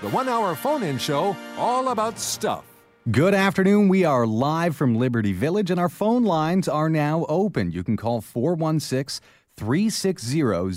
the one hour phone in show all about stuff. Good afternoon. We are live from Liberty Village, and our phone lines are now open. You can call 416 360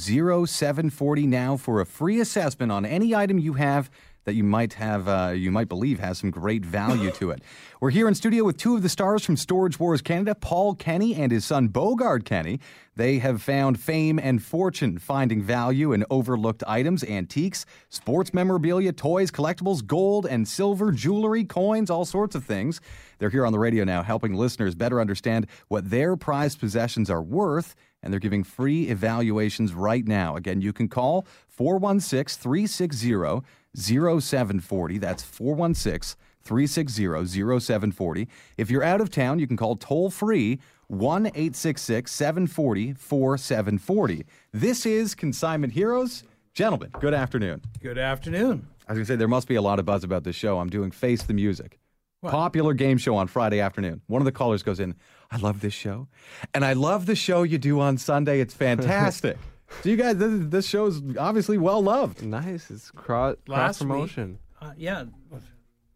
0740 now for a free assessment on any item you have that you might have, uh, you might believe has some great value to it. We're here in studio with two of the stars from Storage Wars Canada, Paul Kenny and his son Bogart Kenny. They have found fame and fortune finding value in overlooked items, antiques, sports memorabilia, toys, collectibles, gold and silver, jewelry, coins, all sorts of things. They're here on the radio now helping listeners better understand what their prized possessions are worth and they're giving free evaluations right now. Again, you can call 416 360 0740. That's 416 360 0740. If you're out of town, you can call toll free 1 866 740 4740. This is Consignment Heroes. Gentlemen, good afternoon. Good afternoon. I was going to say, there must be a lot of buzz about this show. I'm doing Face the Music. Popular game show on Friday afternoon. One of the callers goes in, I love this show. And I love the show you do on Sunday. It's fantastic. so, you guys, this, this show is obviously well loved. Nice. It's cross, Last promotion. uh, yeah.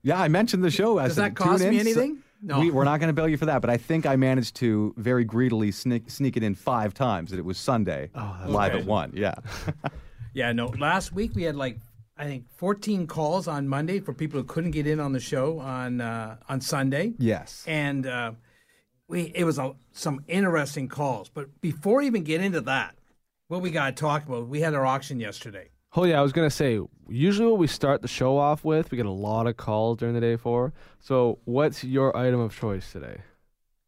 Yeah, I mentioned the show. I Does said, that cost tune me in. anything? No. We, we're not going to bill you for that, but I think I managed to very greedily sneak, sneak it in five times that it was Sunday live okay. at one. Yeah. Yeah, no. Last week we had like I think 14 calls on Monday for people who couldn't get in on the show on uh, on Sunday. yes. And uh, we it was a, some interesting calls. But before we even get into that, what we got to talk about, we had our auction yesterday. Oh yeah, I was gonna say. Usually, what we start the show off with, we get a lot of calls during the day for. So, what's your item of choice today?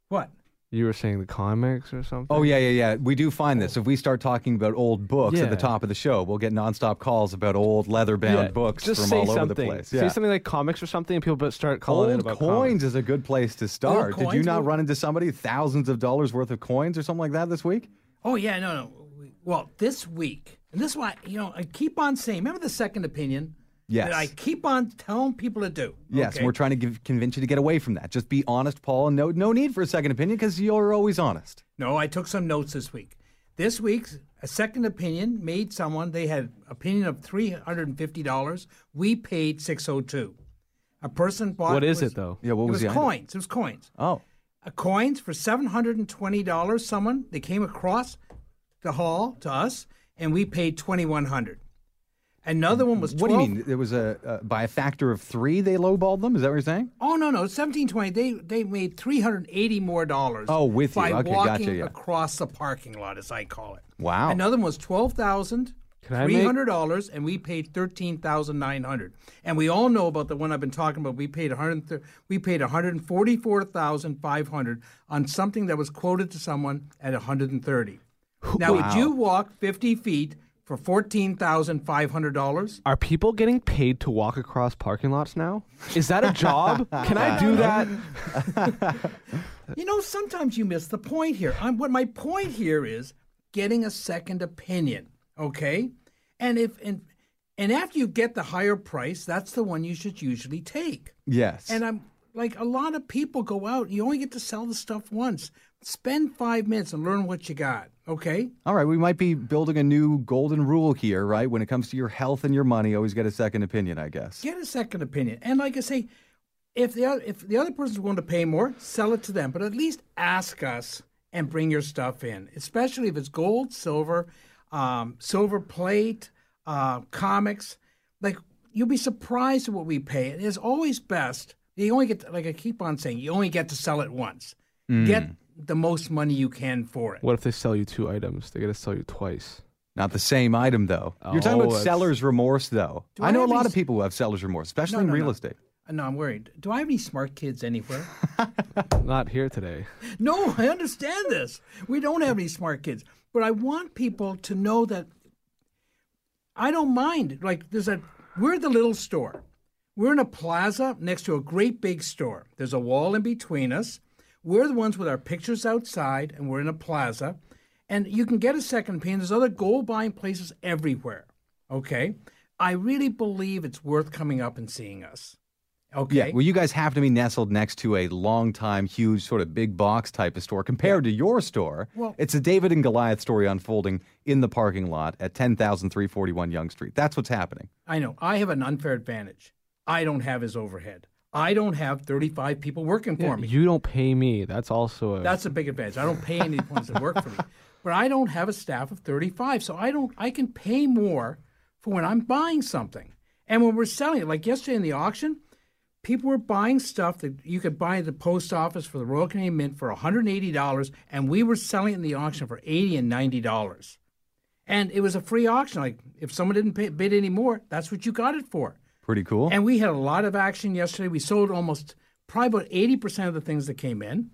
What? You were saying the comics or something? Oh, yeah, yeah, yeah. We do find this. Oh. If we start talking about old books at the top of the show, we'll get nonstop calls about old leather bound Yeah, books Just from say all something. over the place. Say something like comics or something, and people but start calling in Old about coins comics. is a good place to start. Did you not What- run into somebody thousands of dollars worth of coins or something like that this week? Oh yeah, no, no. We- Well, this week, and this is why you know I keep on saying. Remember the second opinion? Yes. That I keep on telling people to do. Yes, okay? we're trying to give, convince you to get away from that. Just be honest, Paul, and no, no need for a second opinion because you're always honest. No, I took some notes this week. This week's a second opinion made someone they had opinion of three hundred and fifty dollars. We paid six oh two. A person bought. What is was- it though? Yeah, what it was, was the item? coins. It was coins. Oh, Uh, coins for seven hundred and twenty dollars. Someone they came across the hall to us, and we paid twenty one hundred. Another one was 12, what do you mean? It was a uh, by a factor of three they lowballed them. Is that what you're saying? Oh no, no, seventeen twenty. They they made three hundred eighty more dollars. Oh, with you. by Okay, walking gotcha, yeah. across the parking lot, as I call it. Wow. Another one was twelve thousand Can I three make- hundred dollars, and we paid thirteen thousand nine hundred. And we all know about the one I've been talking about. We paid one hundred. We paid one hundred forty-four thousand five hundred on something that was quoted to someone at one hundred and thirty. Now, would you walk fifty feet for fourteen thousand five hundred dollars? Are people getting paid to walk across parking lots now? Is that a job? Can I do that? You know, sometimes you miss the point here. I'm, what my point here is getting a second opinion, okay? And if and and after you get the higher price, that's the one you should usually take. Yes. And I'm like a lot of people go out, you only get to sell the stuff once. Spend 5 minutes and learn what you got, okay? All right, we might be building a new golden rule here, right? When it comes to your health and your money, always get a second opinion, I guess. Get a second opinion. And like I say, if the other, if the other person's willing to pay more, sell it to them. But at least ask us and bring your stuff in, especially if it's gold, silver, um, silver plate, uh, comics. Like you'll be surprised at what we pay. It is always best You only get, like I keep on saying, you only get to sell it once. Mm. Get the most money you can for it. What if they sell you two items? They got to sell you twice. Not the same item, though. You're talking Oh, about that's- seller's remorse, though. Do I I know a have lot any of people who have seller's remorse, especially No, in no, real no. estate. Uh, No, I'm worried. Do I have any smart kids anywhere? Not here today. no, I understand this. We don't have any smart kids. But I want people to know that I don't mind. Like, there's a, we're the little store. We're in a plaza next to a great big store. There's a wall in between us. We're the ones with our pictures outside, and we're in a plaza. And you can get a second opinion. There's other gold buying places everywhere. Okay? I really believe it's worth coming up and seeing us. Okay? Yeah, well, you guys have to be nestled next to a long time, huge, sort of big box type of store. Compared to your store, Well- it's a David and Goliath story unfolding in the parking lot at 10,341 Yonge Street. That's what's happening. I know. I have an unfair advantage. I don't have his overhead. I don't have 35 people working for Yeah, me. you don't pay me. That's also a. That's a big advantage. I don't pay any ones that work for me. But I don't have a staff of 35, so I don't I can pay more for when I'm buying something. And when we're selling it, like yesterday in the auction, people were buying stuff that you could buy at the post office for the Royal Canadian Mint for $180, and we were selling it in the auction for 80 and $90. And it was a free auction. Like if someone didn't pay, bid any more, that's what you got it for. Pretty cool. And we had a lot of action yesterday. We sold almost probably about 80% of the things that came in.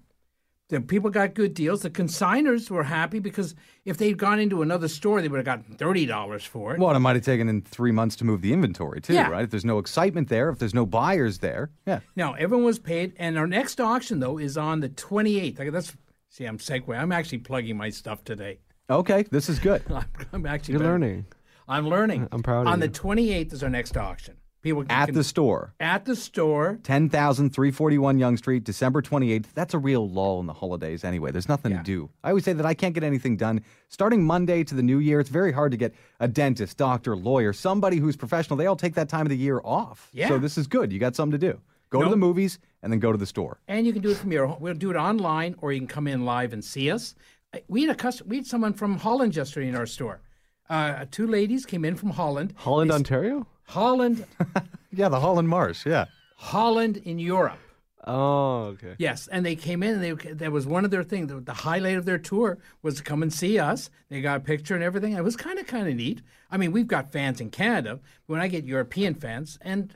The people got good deals. The consigners were happy because if they'd gone into another store, they would have gotten $30 for it. well, it might have taken in three months to move the inventory, too, Yeah. right? If there's no excitement there, if there's no buyers there. Yeah. Now, everyone was paid. And our next auction, though, is on the 28th. Like, that's, see, I'm segue. I'm actually plugging my stuff today. Okay, this is good. I'm, I'm actually You're better- learning. I'm learning. I'm proud of On the 28th is our next auction. People can, At the store. at the store. 10,341 Yonge Street, December 28th. That's a real lull in the holidays anyway. There's nothing Yeah. to do. I always say that I can't get anything done. Starting Monday to the new year, it's very hard to get a dentist, doctor, lawyer, somebody who's professional. They all take that time of the year off. Yeah. So this is good. You got something to do. Go to the movies and then go to the store. And you can do it from your home. We'll do it online, or you can come in live and see us. We had a cus- we had someone from Holland yesterday in our store. Uh, two ladies came in from Holland. Holland, They Ontario? Holland, Yeah, the Holland Marsh. Yeah. Holland in Europe. Oh, okay. Yes, and they came in. and they that was one of their things. The, the highlight of their tour was to come and see us. They got a picture and everything. It was kind of kind of neat. I mean, we've got fans in Canada. But when I get European fans, and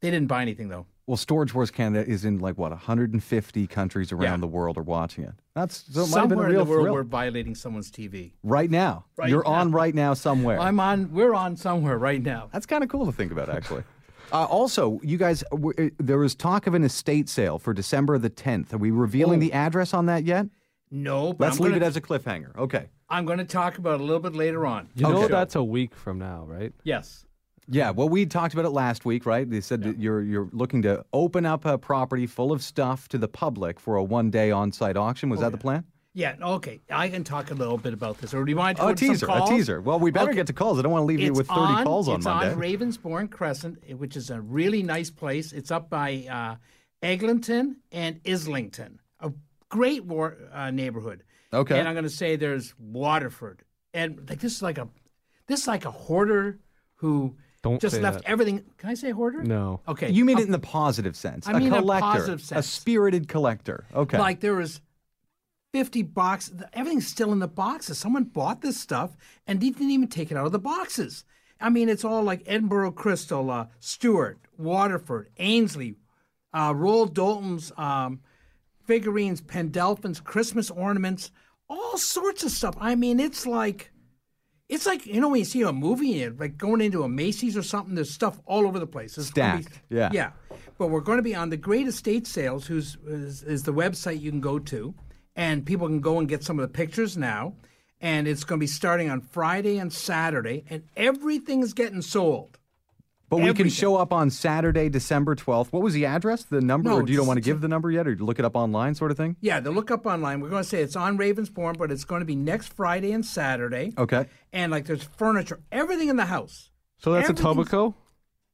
they didn't buy anything though. Well, Storage Wars Canada is in like what 150 countries around Yeah. the world are watching it. That's so it might been Somewhere in the world, thrill. we're violating someone's TV. Right now, Right you're now. on right now somewhere. I'm on. We're on somewhere right now. That's kind of cool to think about, actually. Uh, also, you guys, w- uh, there was talk of an estate sale for December the 10th. Are we revealing Oh. the address on that yet? No, but Let's I'm leave gonna, it as a cliffhanger. Okay. I'm going to talk about it a little bit later on. You know that's a week from now, right? Yes. Yeah, well, we talked about it last week, right? They said that you're you're looking to open up a property full of stuff to the public for a one day on site auction. Oh, Was that the plan? Yeah. Okay. I can talk a little bit about this. Or do you want to Oh, a teaser, a teaser. Well, we better Okay. get to calls. I don't want to leave you with 30 on, calls on it's Monday. on Ravensbourne Crescent, which is a really nice place. It's up by uh, Eglinton and Islington, a great war, uh, neighborhood. Okay. And I'm going to say there's Waterford, and like this is like a this is like a hoarder who Don't just say left that. everything. Can I say hoarder? No. Okay. you mean it in the positive sense. I a mean a collector, positive a spirited collector. Okay. Like there was 50 boxes. Everything's still in the boxes. Someone bought this stuff and didn't even take it out of the boxes. I mean, it's all like Edinburgh Crystal, uh, Stuart, Waterford, Aynsley, uh, Royal Doulton's um, figurines, Pendelfins, Christmas ornaments, all sorts of stuff. I mean, it's like. It's like you know when you see a movie, and like going into a Macy's or something. There's stuff all over the place. It's gonna be- yeah. yeah. But we're going to be on the Great Estate Sales, who's is, is the website you can go to, and people can go and get some of the pictures now. And it's going to be starting on Friday and Saturday, and everything's getting sold. But we can show up on Saturday, December 12th. What was the address, the number, No, or do you don't want to give the number yet, or you look it up online, sort of thing? Yeah, to look up online. We're going to say it's on Ravensbourne, but it's going to be next Friday and Saturday. Okay. And like there's furniture, everything in the house. So that's Everything's- Etobicoke?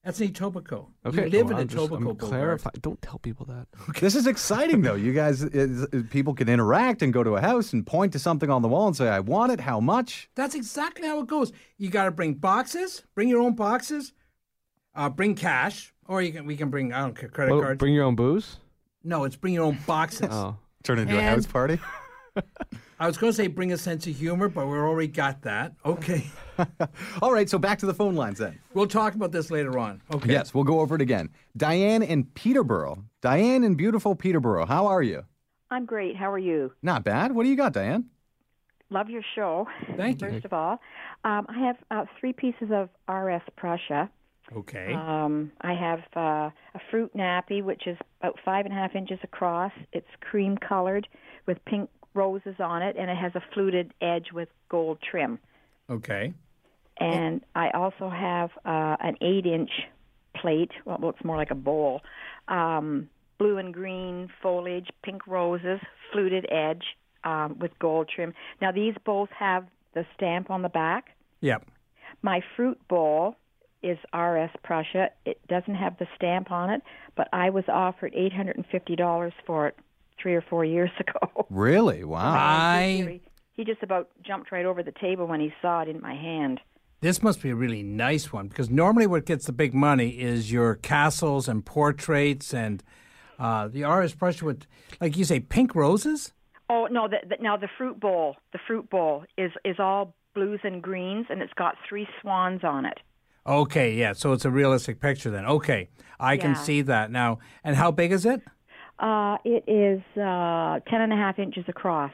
That's in Etobicoke. Okay. You live well, in I'm just- I'm Etobicoke. Boulevard. clarifying. Don't tell people that. This is exciting, though. You guys, is, is- people can interact and go to a house and point to something on the wall and say, I want it, how much? That's exactly how it goes. You got to bring boxes, bring your own boxes. Uh, bring cash, or you can we can bring I don't care credit Well, cards. bring your own booze. no, it's bring your own boxes. Oh, Turn into a And- house party. I was going to say bring a sense of humor, but we already got that. Okay, All right, so back to the phone lines then. we'll talk about this later on. Okay. Yes, we'll go over it again. Diane in Peterborough. Diane in beautiful Peterborough. How are you? I'm great. How are you? Not bad. What do you got, Diane? Love your show. Thank you. First of all, um, I have uh, three pieces of RS Prussia. Okay. Um, I have uh, a fruit nappy, which is about five and a half inches across. It's cream colored with pink roses on it, and it has a fluted edge with gold trim. Okay. And I also have uh, an eight-inch plate. Well, it looks more like a bowl. Um, blue and green foliage, pink roses, fluted edge um, with gold trim. Now these both have the stamp on the back. Yep. My fruit bowl is RS Prussia. It doesn't have the stamp on it, but I was offered $850 for it three or four years ago. Really? Wow. I. he just about jumped right over the table when he saw it in my hand. This must be a really nice one because normally what gets the big money is your castles and portraits and uh, the RS Prussia with, like you say, pink roses. Oh no! The, the, now the fruit bowl, the fruit bowl is is all blues and greens, and it's got three swans on it. Okay, yeah. So it's a realistic picture then. Okay, I can see that now. And how big is it? Uh, it is uh, ten and a half inches across.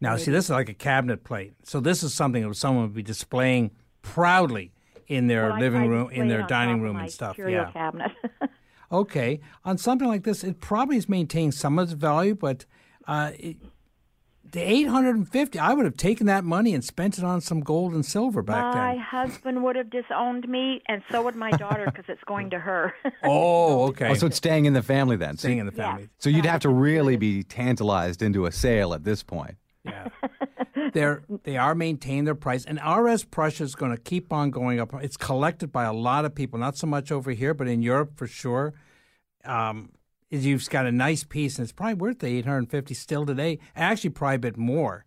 Now, see, this is like a cabinet plate. So this is something that someone would be displaying proudly in their Well, living room, in their dining room and stuff. Yeah. cabinet. Okay. On something like this, it probably has maintained some of its value, but uh, it, the 850 I would have taken that money and spent it on some gold and silver back my then. My husband would have disowned me, and so would my daughter because it's going to her. Oh, okay. Oh, so it's staying in the family then. Staying in the Yeah. family. so you'd have to really be tantalized into a sale at this point. Yeah. They're they are maintaining their price, and RS Prussia is going to keep on going up. It's collected by a lot of people, not so much over here, but in Europe for sure. Um, is you've got a nice piece, and it's probably worth the eight hundred fifty still today. Actually, probably a bit more.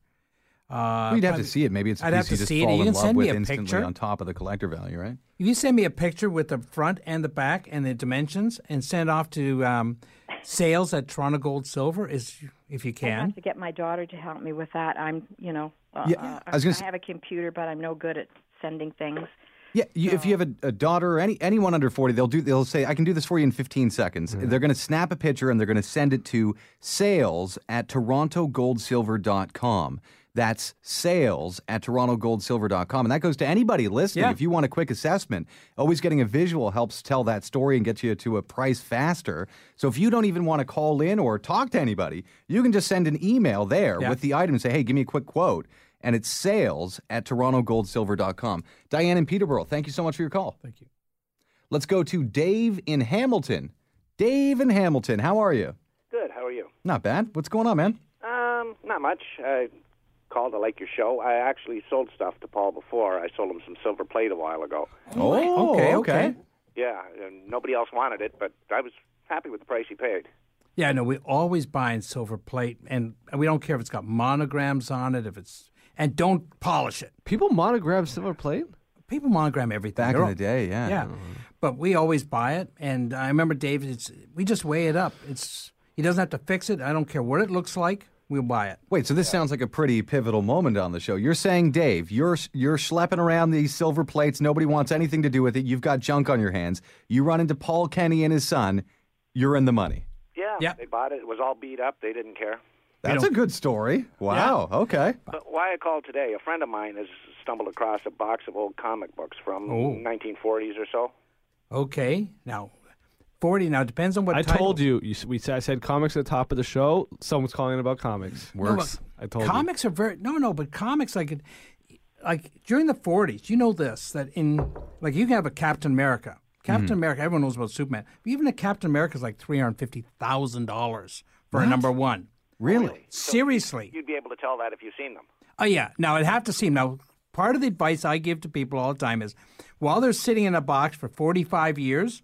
Uh, We'd have to see it. Maybe it's a I'd piece have you to just see it. fall You in can love send me with a instantly picture. on top of the collector value, right? If you send me a picture with the front and the back and the dimensions, and send off to um, sales at Toronto Gold Silver, is if you can. I can. have to get my daughter to help me with that. I'm, you know, uh, Yeah, I was gonna I say- have a computer, but I'm no good at sending things. Yeah, you, if you have a, a daughter or any anyone under forty, they'll do. They'll say, "I can do this for you in fifteen seconds." Mm-hmm. They're going to snap a picture and they're going to send it to sales at torontogoldsilver.com. That's sales at torontogoldsilver.com, and that goes to anybody listening. Yeah. If you want a quick assessment, always getting a visual helps tell that story and get you to a price faster. So if you don't even want to call in or talk to anybody, you can just send an email there Yeah. with the item and say, "Hey, give me a quick quote." And it's sales at torontogoldsilver.com. Diane in Peterborough, thank you so much for your call. Thank you. Let's go to Dave in Hamilton. Dave in Hamilton, how are you? Good. How are you? Not bad. What's going on, man? Um, not much. I called. I like your show. I actually sold stuff to Paul before. I sold him some silver plate a while ago. Oh, okay, okay. Yeah, and nobody else wanted it, but I was happy with the price he paid. Yeah, no, we always buy in silver plate, and we don't care if it's got monograms on it, if it's and don't polish it. People monogram silver plate. People monogram everything. Back They're in all- the day, yeah. Yeah, uh-huh. but we always buy it, and I remember Dave, It's we just weigh it up. It's he doesn't have to fix it. I don't care what it looks like. We'll buy it. Wait, so this sounds like a pretty pivotal moment on the show. You're saying, Dave, you're you're schlepping around these silver plates. Nobody wants anything to do with it. You've got junk on your hands. You run into Paul Kenny and his son. You're in the money. Yeah, Yeah. they bought it. It was all beat up. They didn't care. That's a good story. Wow. Okay. But why I called today? A friend of mine has stumbled across a box of old comic books from Oh. 1940s or so. Okay, now forty. Now it depends on what I title. told you, you. s- We said I said comics at the top of the show. Someone's calling in about comics. No, Works. I told you. comics are very no, no, but comics like like during the forties. You know this that in like you can have a Captain America. Captain hmm. America. Everyone knows about Superman. But even a Captain America is like three hundred fifty thousand dollars for a number one. Really? Seriously. You'd be able to tell that if you've seen them. Oh yeah. Now I'd have to see. them. Now part of the advice I give to people all the time is, while they're sitting in a box for forty-five years,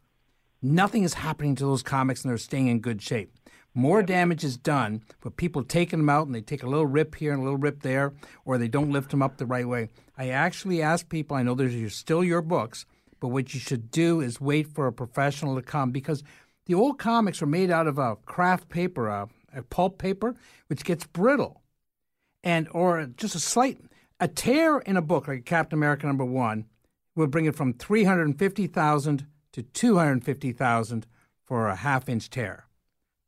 nothing is happening to those comics, and they're staying in good shape. More damage is done with people taking them out and they take a little rip here and a little rip there, or they don't lift them up the right way. I actually ask people. I know there's still your books, But what you should do is wait for a professional to come because the old comics were made out of a craft paper, a, a pulp paper, which gets brittle, and or just a slight a tear in a book like Captain America number one will bring it from three hundred and fifty thousand to two hundred fifty thousand for a half inch tear.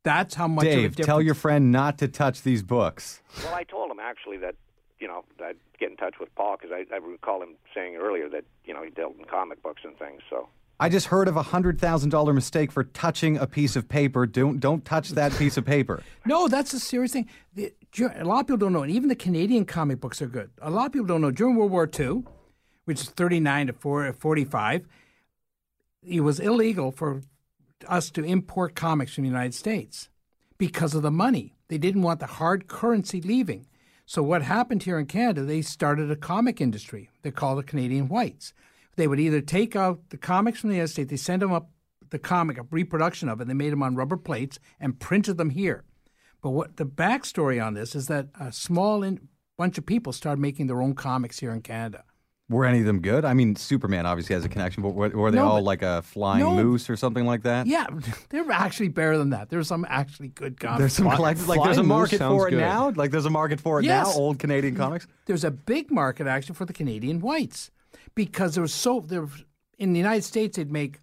That's how much. of a Dave, tell your friend not to touch these books. Well, I told him actually that you know I'd get in touch with Paul because I, I recall him saying earlier that you know he dealt in comic books and things. So I just heard of a hundred thousand dollar mistake for touching a piece of paper. Don't don't touch that piece of paper. No, that's a serious thing. The, a lot of people don't know, and even the Canadian comic books are good. A lot of people don't know during World War II, which is 39 to 4 uh, 45, it was illegal for us to import comics from the United States because of the money. They didn't want the hard currency leaving. So what happened here in Canada, they started a comic industry. They called it Canadian Whites. They would either take out the comics from the United States, they send them up the comic, a reproduction of it, they made them on rubber plates and printed them here. But what the backstory on this is that a small in, bunch of people started making their own comics here in Canada. Were any of them good? I mean, Superman obviously has a connection, but were, were they No, all but- like a flying No. moose or something like that? Yeah, they're actually better than that. There's some actually good comics. There's some Fly- collect- like there's a market for it good. now. Like there's a market for it Yes. now. Old Canadian comics. there's a big market actually for the Canadian whites because there was so there in the United States they'd make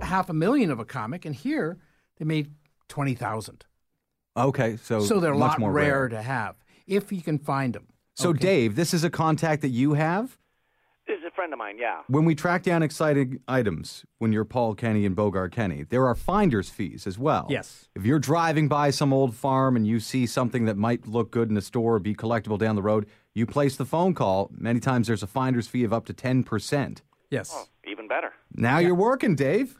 half a million of a comic, and here they made twenty thousand. Okay, so So they're a lot more rarer rare. to have if you can find them. So Okay. Dave, this is a contact that you have. this is a friend of mine. Yeah. When we track down exciting items, when you're Paul Kenny and Bogart Kenny, there are finder's fees as well. Yes. If you're driving by some old farm and you see something that might look good in a store or be collectible down the road, you place the phone call. Many times there's a finder's fee of up to 10%. Yes. Oh, even better. Now you're working, Dave.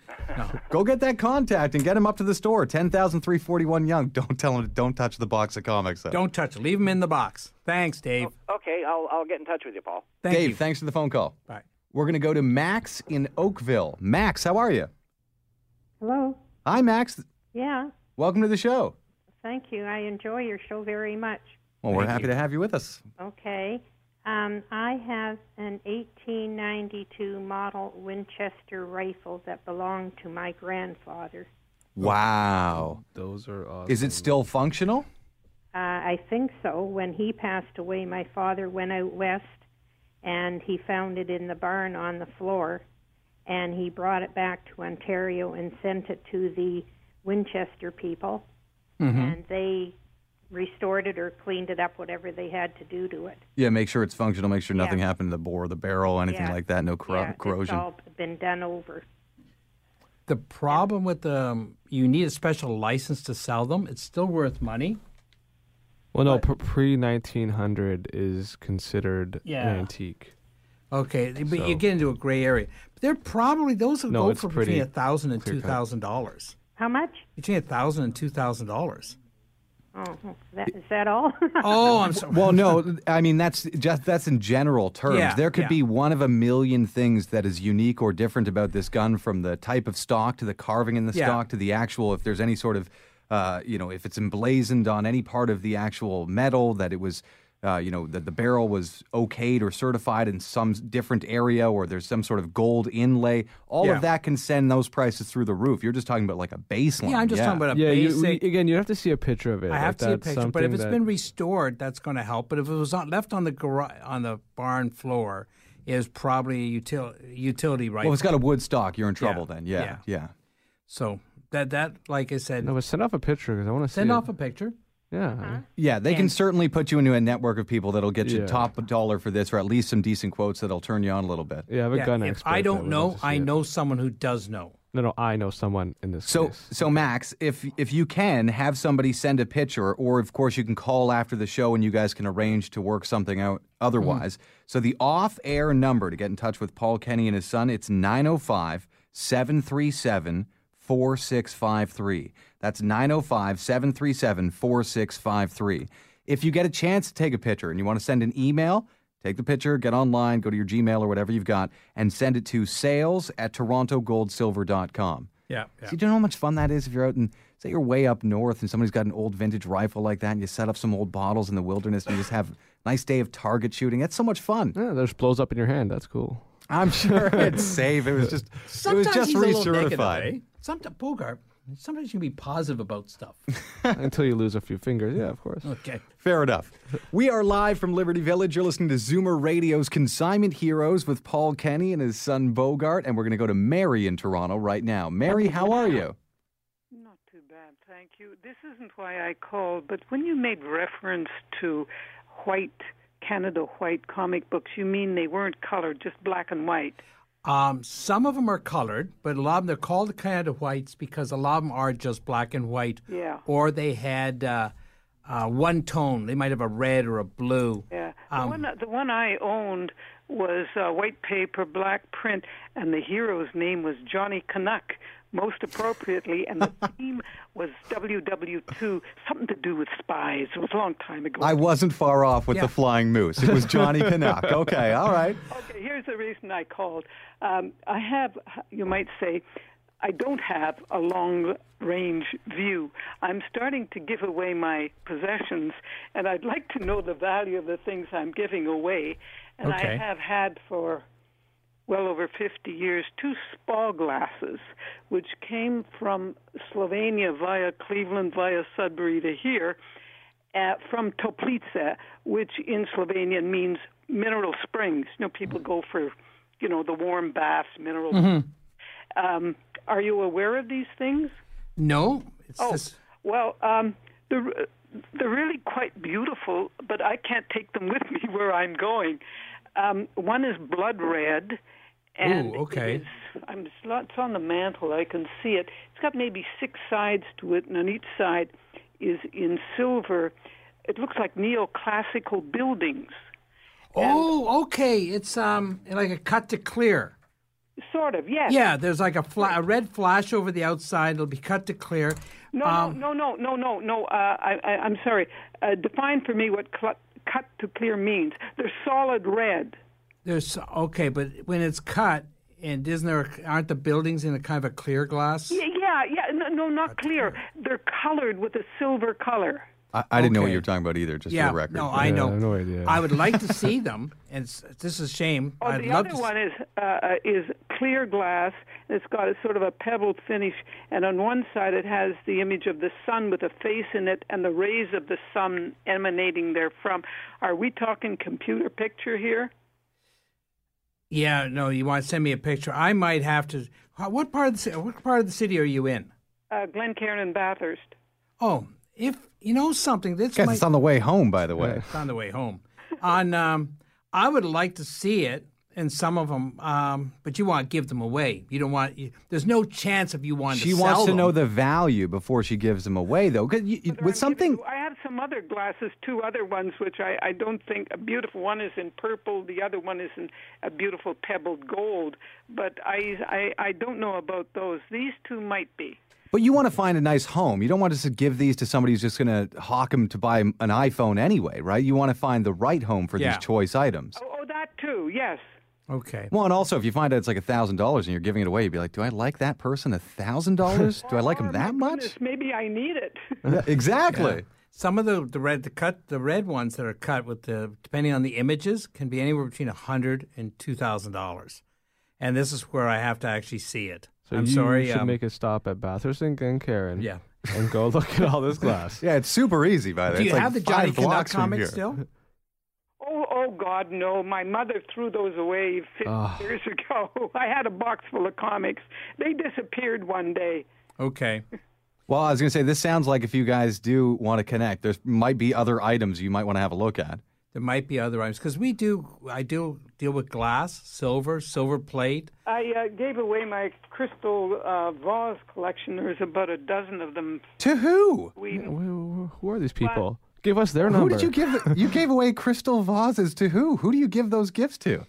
Go get that contact and get him up to the store. 10,341 Yonge. Don't tell him, don't touch the box of comics. Though. Don't touch it. Leave them in the box. Thanks, Dave. Okay, I'll I'll get in touch with you, Paul. Thank Dave, you. thanks for the phone call. Bye. We're going to go to Max in Oakville. Max, how are you? Hello. Hi, Max. Yeah. Welcome to the show. Thank you. I enjoy your show very much. Well, we're happy to have you with us. Okay. Um, I have an 1892 model Winchester rifle that belonged to my grandfather. Wow. Those are awesome. Is it still functional? Uh, I think so. When he passed away, my father went out west and he found it in the barn on the floor. And he brought it back to Ontario and sent it to the Winchester people. And they restored it or cleaned it up, whatever they had to do to it. Yeah, make sure it's functional. Make sure nothing Yeah. happened to the bore, the barrel, anything Yeah. like that. No corro- yeah, corrosion. It's all been done over. The problem with the you need a special license to sell them. It's still worth money. Well, no, pre nineteen hundred is considered Yeah. an antique. Okay, but you get into a gray area. But they're probably those will No, go for between a thousand and two clear-cut. thousand dollars. How much? Between a thousand and two thousand dollars. Oh, that, is that all? Oh, I'm sorry. Well, no, I mean that's just that's in general terms. Yeah, there could yeah. be one of a million things that is unique or different about this gun, from the type of stock to the carving in the Yeah. stock to the actual. If there's any sort of, uh, you know, if it's emblazoned on any part of the actual metal, that it was, uh, you know, that the barrel was okayed or certified in some different area, or there's some sort of gold inlay. All Yeah. of that can send those prices through the roof. You're just talking about like a baseline. yeah, I'm just talking about a yeah, you, basic. we- again, you have to see a picture of it. I Like, have to see a picture, but if something it's that- been restored, that's going to help. But if it was on, left on the garage, on the barn floor, is probably a util, utility right. Well, if it's got a wood stock, you're in trouble Yeah, then. Yeah, yeah. yeah. so that that like I said, no, but send off a picture because I want to see. send it. off a picture. Yeah, Yeah, they can certainly put you into a network of people that'll get you Yeah. top dollar for this, or at least some decent quotes that'll turn you on a little bit. yeah. I have a Yeah, gun if expert. I don't know, love to I it. know someone who does know. No, no, I know someone in this. So, case. so Max, if if you can have somebody send a picture, or of course you can call after the show and you guys can arrange to work something out. Otherwise, mm-hmm. so the off-air number to get in touch with Paul Kenny and his son, it's 905 737 4653. That's 905 737 4653. If you get a chance to take a picture and you want to send an email, take the picture, get online, go to your Gmail or whatever you've got, and send it to sales at torontogoldsilver.com. Yeah, So you don't know how much fun that is if you're out and say you're way up north and somebody's got an old vintage rifle like that and you set up some old bottles in the wilderness and you just have a nice day of target shooting. That's so much fun. yeah, that just blows up in your hand. That's cool. I'm sure it's safe. It was just it was just he's a little recertified. Eh? Sometimes Bogart. Sometimes you can be positive about stuff. Until you lose a few fingers. Yeah, of course. Okay. Fair enough. We are live from Liberty Village. You're listening to Zoomer Radio's Consignment Heroes with Paul Kenny and his son Bogart, and we're going to go to Mary in Toronto right now. Mary, how are you? Not too bad, thank you. This isn't why I called, but when you made reference to white, Canada white comic books, you mean they weren't colored, just black and white? Um, some of them are colored, but a lot of them they're called Canada whites because a lot of them are just black and white. Yeah. Or they had uh, uh, one tone. They might have a red or a blue. Yeah. The, Um, one, the one I owned was uh, white paper, black print, and the hero's name was Johnny Canuck, most appropriately, and the theme was WW2, something to do with spies. It was a long time ago. I wasn't far off with Yeah. the flying moose. It was Johnny Canuck. Okay, all right. Okay, here's the reason I called. Um, I have, you might say, I don't have a long range view. I'm starting to give away my possessions, and I'd like to know the value of the things I'm giving away. And Okay. I have had for well over 50 years two spa glasses, which came from Slovenia via Cleveland, via Sudbury to here, uh, from Toplice, which in Slovenian means mineral springs. You know, people go for, you know, the warm baths, mineral. Um, are you aware of these things? No, it's Oh, this. well, um, they're, they're really quite beautiful, but I can't take them with me where I'm going. Um, one is blood red. And Ooh, okay. It is, I'm, it's on the mantle. I can see it. It's got maybe six sides to it, and on each side is in silver. It looks like neoclassical buildings. Oh, okay. It's um like a cut to clear. Sort of, yes. Yeah, there's like a, fla- a red flash over the outside. It'll be cut to clear. No, Um, no, no, no, no, no. Uh, I, I, I'm sorry. Uh, define for me what cl- cut to clear means. They're solid red. There's okay, but when it's cut, and isn't there aren't the buildings in a kind of a clear glass? Yeah, yeah, yeah. No, no not clear. They're colored with a silver color. I, I didn't know what you were talking about either, just Yeah, for the record. no, I know. I no idea. I would like to see them, and it's, this is a shame. Oh, I'd the love other to. s- one is uh, uh, is clear glass. It's got a sort of a pebbled finish, and on one side it has the image of the sun with a face in it, and the rays of the sun emanating therefrom. Are we talking computer picture here? Yeah, no, you want to send me a picture? I might have to. What part of the ci- what part of the city are you in? Uh, Glencairn and Bathurst. Oh, if you know something, this Guys, might it's on the way home, by the way. it's on the way home. on, um, I would like to see it, and some of them, um, but you want to give them away. You don't want. You, there's no chance of you wanting She to wants to them. know the value before she gives them away, though. 'Cause you- you- with I'm something, giving- I have some other glasses, two other ones, which I, I don't think a beautiful one is in purple, the other one is in a beautiful pebbled gold. But I, I, I don't know about those. These two might be. but you want to find a nice home. You don't want us to give these to somebody who's just going to hawk them to buy an iPhone anyway, right? You want to find the right home for Yeah. these choice items. Oh, oh, that too. Yes. Okay. Well, and also if you find out it's like a thousand dollars and you're giving it away, you'd be like, "Do I like that person a thousand dollars? Do I like Oh, him that much?" goodness, maybe I need it. Yeah, exactly. Some of the the red the cut the red ones that are cut with the depending on the images can be anywhere between a hundred and two thousand dollars, and this is where I have to actually see it. So I'm sorry. you sorry. should um, make a stop at Bathurst and Glencairn. Yeah. And go look at all this glass. Yeah, it's super easy by the way. do you It's like have the Johnny five Canuck blocks comic here. still? Oh, oh God, no! My mother threw those away 50 Ah. years ago. I had a box full of comics. They disappeared one day. Okay. Well, I was going to say this sounds like if you guys do want to connect, there might be other items you might want to have a look at. There might be other items because we do. I do deal with glass, silver, silver plate. I uh, gave away my crystal uh, vase collection. There's about a dozen of them. To who? We, Who, who are these people? Give us their number. Who did you give? You gave away crystal vases to who? Who do you give those gifts to?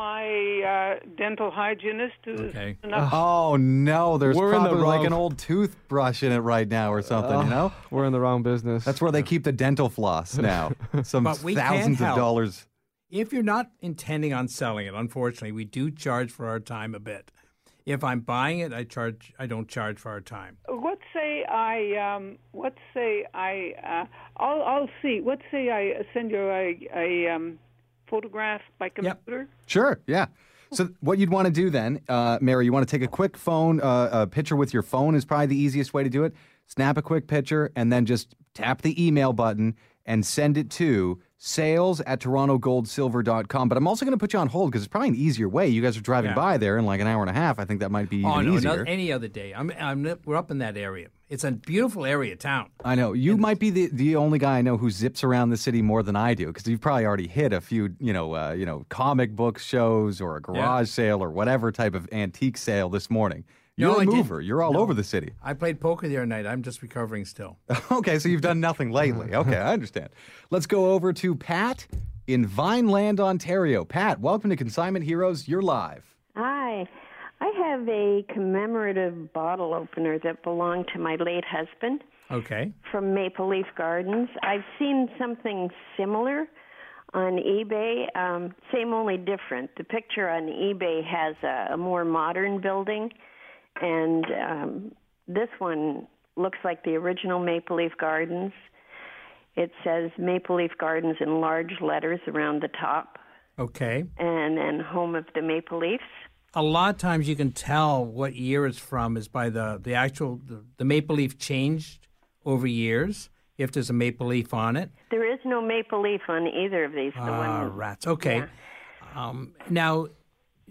Oh, my uh, dental hygienist. Who's Okay. enough- Oh no, there's We're in the probably like wrong- an old toothbrush in it right now or something. you know, We're in the wrong business. that's where they keep the dental floss now. Some But we can't thousands of help. dollars. If you're not intending on selling it, unfortunately, we do charge for our time a bit. If I'm buying it, I charge. I don't charge for our time. What say I? Um, what say I? Uh, I'll I'll see. What say I send you a, a um, photograph by computer? Sure, yeah. So what you'd want to do then, uh, Mary, you want to take a quick phone uh, a picture with your phone is probably the easiest way to do it. Snap a quick picture and then just tap the email button and send it to sales at torontogoldsilver.com. But I'm also going to put you on hold because it's probably an easier way. You guys are driving Yeah. by there in like an hour and a half. I think that might be even Oh no, easier. not any other day. I'm, I'm, we're up in that area. It's a beautiful area town. I know you might be the, the only guy I know who zips around the city more than I do because you've probably already hit a few you know uh, you know comic book shows or a garage sale or whatever type of antique sale this morning. You're No, a I didn't. mover. You're all over the city. I played poker the other night. I'm just recovering still. okay, so you've done nothing lately. Okay, I understand. Let's go over to Pat in Vineland, Ontario. Pat, welcome to Consignment Heroes. You're live. Hi. I have a commemorative bottle opener that belonged to my late husband Okay. from Maple Leaf Gardens. I've seen something similar on eBay, um, same only different. The picture on eBay has a, a more modern building, and um, this one looks like the original Maple Leaf Gardens. It says Maple Leaf Gardens in large letters around the top, Okay. and then home of the Maple Leafs. A lot of times you can tell what year it's from is by the the actual the, the maple leaf changed over years. If there's a maple leaf on it. There is no maple leaf on either of these. The one, rats. Okay. Um, now,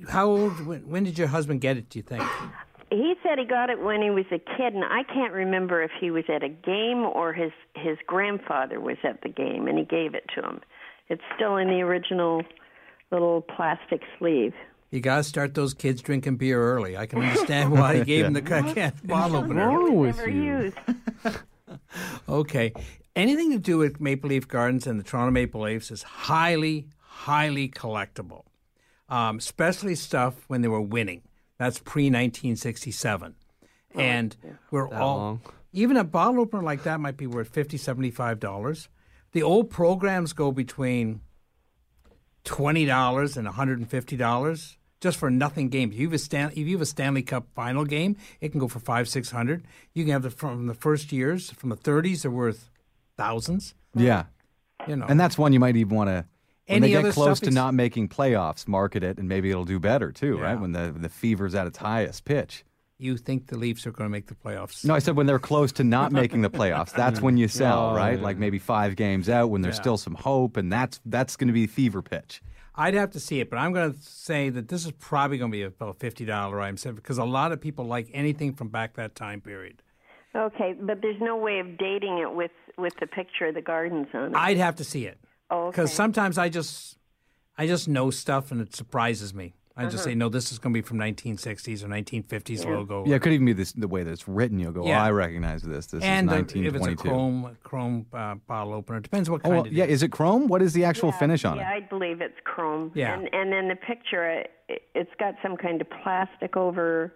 how old? When, when did your husband get it? Do you think? he said he got it when he was a kid, and I can't remember if he was at a game or his his grandfather was at the game, and he gave it to him. It's still in the original little plastic sleeve. You got to start those kids drinking beer early. I can understand why he gave him the can bottle opener. wrong with you? Okay. Anything to do with Maple Leaf Gardens and the Toronto Maple Leafs is highly, highly collectible, um, especially stuff when they were winning. That's pre 1967. And we're all, long? even a bottle opener like that might be worth $50, $75. The old programs go between $20 and $150 just for nothing games. If you have a Stan- if you have a Stanley Cup final game, it can go for five, six hundred. You can have the from the first years, from the thirties, they're worth thousands. Yeah. You know, And that's one you might even want to, when Any they get close to not making playoffs, market it, and maybe it'll do better too, right? When the the fever's at its highest pitch. you think the Leafs are going to make the playoffs? No, I said when they're close to not making the playoffs. That's when you sell, Oh, right? yeah. Like maybe five games out when there's Yeah. still some hope, and that's that's going to be fever pitch. I'd have to see it, but I'm going to say that this is probably going to be about a fifty dollar item set because a lot of people like anything from back that time period. Okay, but there's no way of dating it with with the picture of the gardens on it. I'd have to see it oh, okay. because sometimes I just I just know stuff and it surprises me. I Uh-huh. just say no, this is going to be from 1960s or 1950s logo. Yeah, it could even be this, the way that it's written. You'll go, Yeah. oh, I recognize this. This and is uh, if it's a 1922. chrome chrome uh, bottle opener, depends what Oh, kind well, it yeah. is. Is it chrome? What is the actual yeah, finish on it? yeah. I believe it's chrome. Yeah. And and then the picture, it, it's got some kind of plastic over.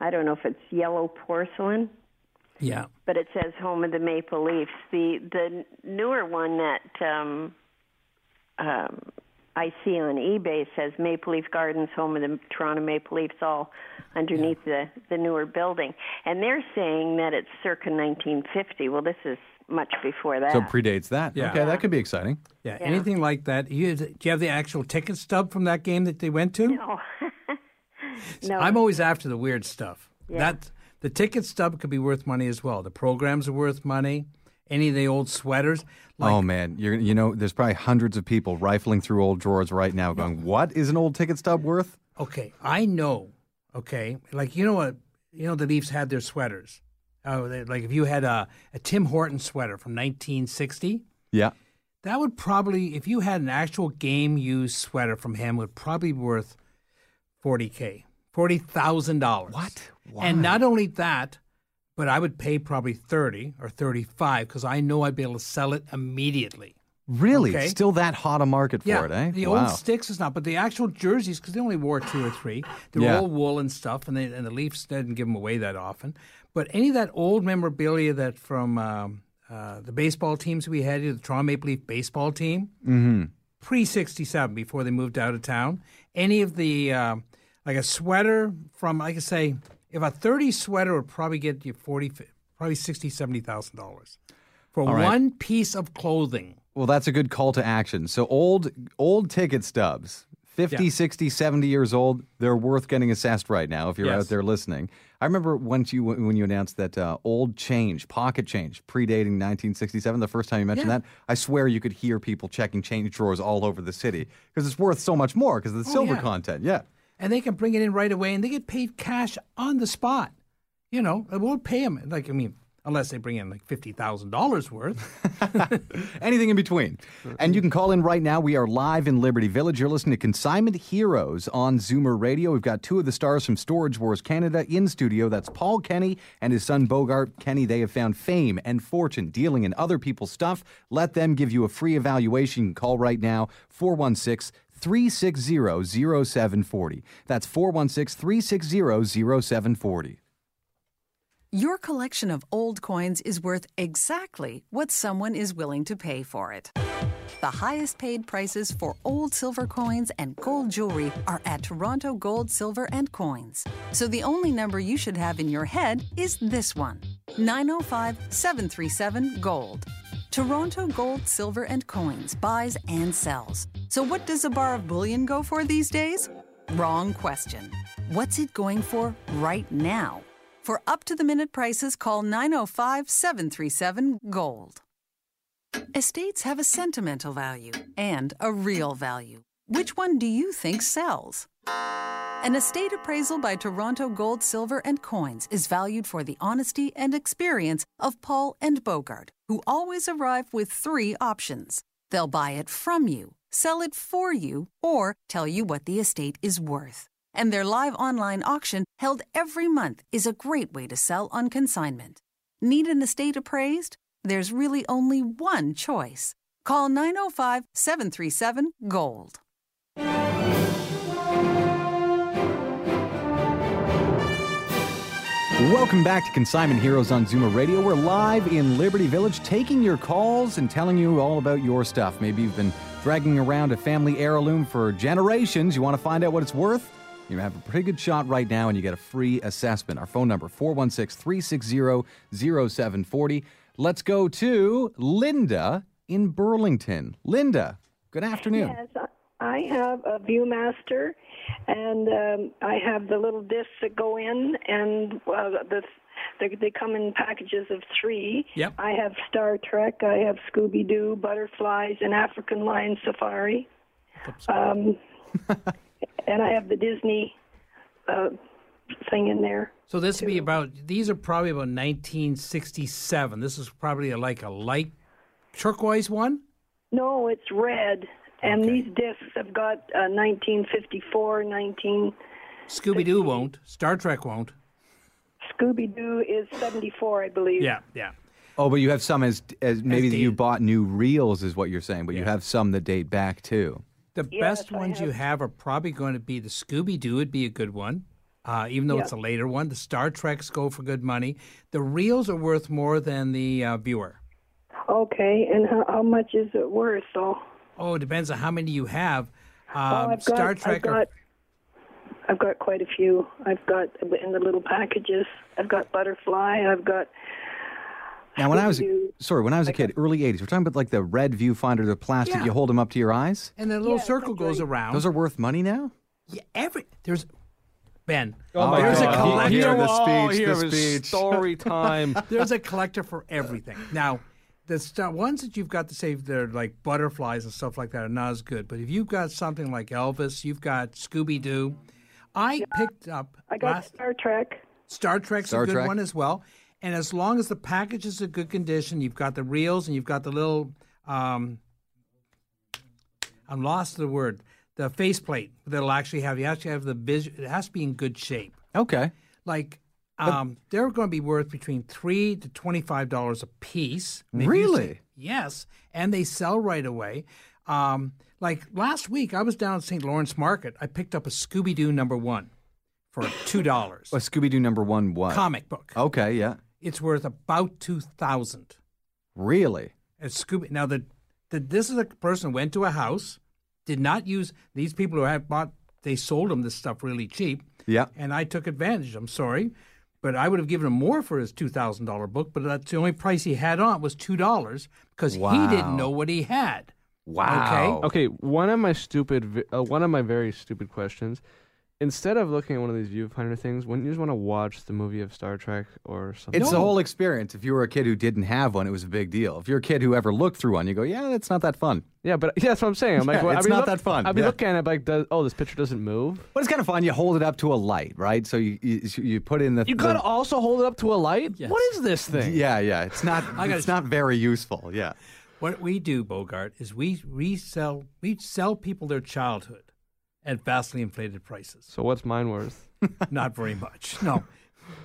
I don't know if it's yellow porcelain, Yeah. but it says "Home of the Maple Leafs." The the newer one that um, um, I see on eBay says Maple Leaf Gardens, home of the Toronto Maple Leafs, all underneath the the newer building, and they're saying that it's circa 1950. Well, this is much before that. So predates that. Yeah. Okay, that could be exciting. Yeah, anything like that. You, do you have the actual ticket stub from that game that they went to? no. no. I'm always after the weird stuff. Yeah. That the ticket stub could be worth money as well. The programs are worth money. Any of the old sweaters. Like, oh man, you're you know, there's probably hundreds of people rifling through old drawers right now, going, "What is an old ticket stub worth?" Okay, I know. Okay, like you know what? You know the Leafs had their sweaters. Oh, they, like if you had a, a Tim Horton sweater from 1960, Yeah. that would probably, if you had an actual game used sweater from him, would probably be worth 40k, forty thousand dollars. What? Why? And not only that, but I would pay probably 30 or 35 because I know I'd be able to sell it immediately. Really? Okay. Still that hot a market for Yeah, it, eh? the wow. old sticks is not, but the actual jerseys because they only wore two or three. They were Yeah. all wool and stuff, and they, and the Leafs didn't give them away that often. But any of that old memorabilia that from um, uh, the baseball teams we had, the Toronto Maple Leaf baseball team, mm-hmm. pre '67 before they moved out of town. Any of the um like a sweater from, like I say, if a 30 sweater would probably get you 40, probably 60, 70,000 dollars for right. one piece of clothing. Well, that's a good call to action. So old old ticket stubs, 50, Yeah. 60, 70 years old, they're worth getting assessed right now if you're Yes. out there listening. I remember once you when you announced that uh, old change, pocket change, predating 1967, the first time you mentioned Yeah. that, I swear you could hear people checking change drawers all over the city because it's worth so much more because of the Oh, silver yeah. content. Yeah. And they can bring it in right away, and they get paid cash on the spot. You know, it won't pay them. Like I mean, unless they bring in like fifty thousand dollars worth. Anything in between. And you can call in right now. We are live in Liberty Village. You're listening to Consignment Heroes on Zoomer Radio. We've got two of the stars from Storage Wars Canada in studio. That's Paul Kenny and his son Bogart Kenny. They have found fame and fortune dealing in other people's stuff. Let them give you a free evaluation. You can call right now 416 360 0740. That's 416 360 0740. Your collection of old coins is worth exactly what someone is willing to pay for it. The highest paid prices for old silver coins and gold jewelry are at Toronto Gold, Silver, and Coins. So the only number you should have in your head is this one 905 737 Gold. Toronto Gold, Silver, and Coins buys and sells. So what does a bar of bullion go for these days? Wrong question. What's it going for right now? For up to the minute prices, call 905 737 Gold. Estates have a sentimental value and a real value. Which one do you think sells? An estate appraisal by Toronto Gold, Silver, and Coins is valued for the honesty and experience of Paul and Bogart, who always arrive with three options. They'll buy it from you, sell it for you, or tell you what the estate is worth. And their live online auction, held every month, is a great way to sell on consignment. Need an estate appraised? There's really only one choice. Call 905 737 Gold. Welcome back to Consignment Heroes on Zoomer Radio. We're live in Liberty Village taking your calls and telling you all about your stuff. Maybe you've been dragging around a family heirloom for generations. You want to find out what it's worth? You have a pretty good shot right now and you get a free assessment. Our phone number 416-360-0740. Let's go to Linda in Burlington. Linda, good afternoon. Yes, I have a ViewMaster, and um, I have the little discs that go in, and uh, the, they, they come in packages of three. Yep. I have Star Trek, I have Scooby Doo, Butterflies, and African Lion Safari. Um, and I have the Disney uh, thing in there. So this would be about. These are probably about 1967. This is probably a, like a light turquoise one. No, it's red. And these discs have got uh, 1954, 19. Scooby Doo won't. Star Trek won't. Scooby Doo is 74, I believe. Yeah, yeah. Oh, but you have some as, as maybe that you bought new reels is what you're saying, but you have some that date back too. The Yes, best I ones you have- have are probably going to be the Scooby Doo would be a good one, uh, even though Yeah. it's a later one. The Star Treks go for good money. The reels are worth more than the uh, viewer. Okay, and how, how much is it worth, though? Oh, it depends on how many you have. oh, Um, I've got, Star I've Trek are got, I've got quite a few. I've got in the little packages. I've got butterfly. I've got. Now, when I was Scooby-Doo. sorry, when I was a kid, early '80s, we're talking about like the red viewfinder, the plastic. Yeah. You hold them up to your eyes. and the little Yeah, circle goes right. around. Those are worth money now. yeah, every there's Ben. Oh my there's God. a He- collector. Hear the oh, speech, here the is speech. story time. There's a collector for everything. Now, the st- ones that you've got to say they're like butterflies and stuff like that are not as good. But if you've got something like Elvis, you've got Scooby Doo. I picked up I got last Star Trek. Star Trek's Star a good Trek. one as well. And as long as the package is in good condition, you've got the reels and you've got the little um, I'm lost to the word. The faceplate that'll actually have you actually have the vision. It has to be in good shape. Okay. Like um, they're going to be worth between three to twenty-five dollars a piece. And if you Really? say- yes, and they sell right away. Um, like last week, I was down at St. Lawrence Market. I picked up a Scooby Doo number one for two dollars. A Scooby Doo number one what? Comic book. Okay, yeah. It's worth about two thousand. Really? It's Scooby. Now the, the this is a person who went to a house, did not use these people who had bought. They sold them this stuff really cheap. Yeah. and I took advantage. I'm sorry, but I would have given him more for his two thousand dollar book. But that's the only price he had on it was two dollars because he didn't know what he had. Wow. Okay, Okay. one of my stupid, uh, one of my very stupid questions. Instead of looking at one of these viewfinder things, wouldn't you just want to watch the movie of Star Trek or something? It's the whole experience. If you were a kid who didn't have one, it was a big deal. If you're a kid who ever looked through one, you go, yeah, that's not that fun. Yeah, but yeah, that's what I'm saying. I'm like, Yeah, well, it's I'd be not look- that fun. I'd be Yeah. looking at it like, does, oh, this picture doesn't move. But it's kind of fun. You hold it up to a light, right? So you you, you put in the. You the- gotta also hold it up to a light. Yes. What is this thing? Yeah, yeah. It's not. Gotta- it's not very useful. Yeah. What we do, Bogart, is we resell we sell people their childhood at vastly inflated prices. So what's mine worth? Not very much. No.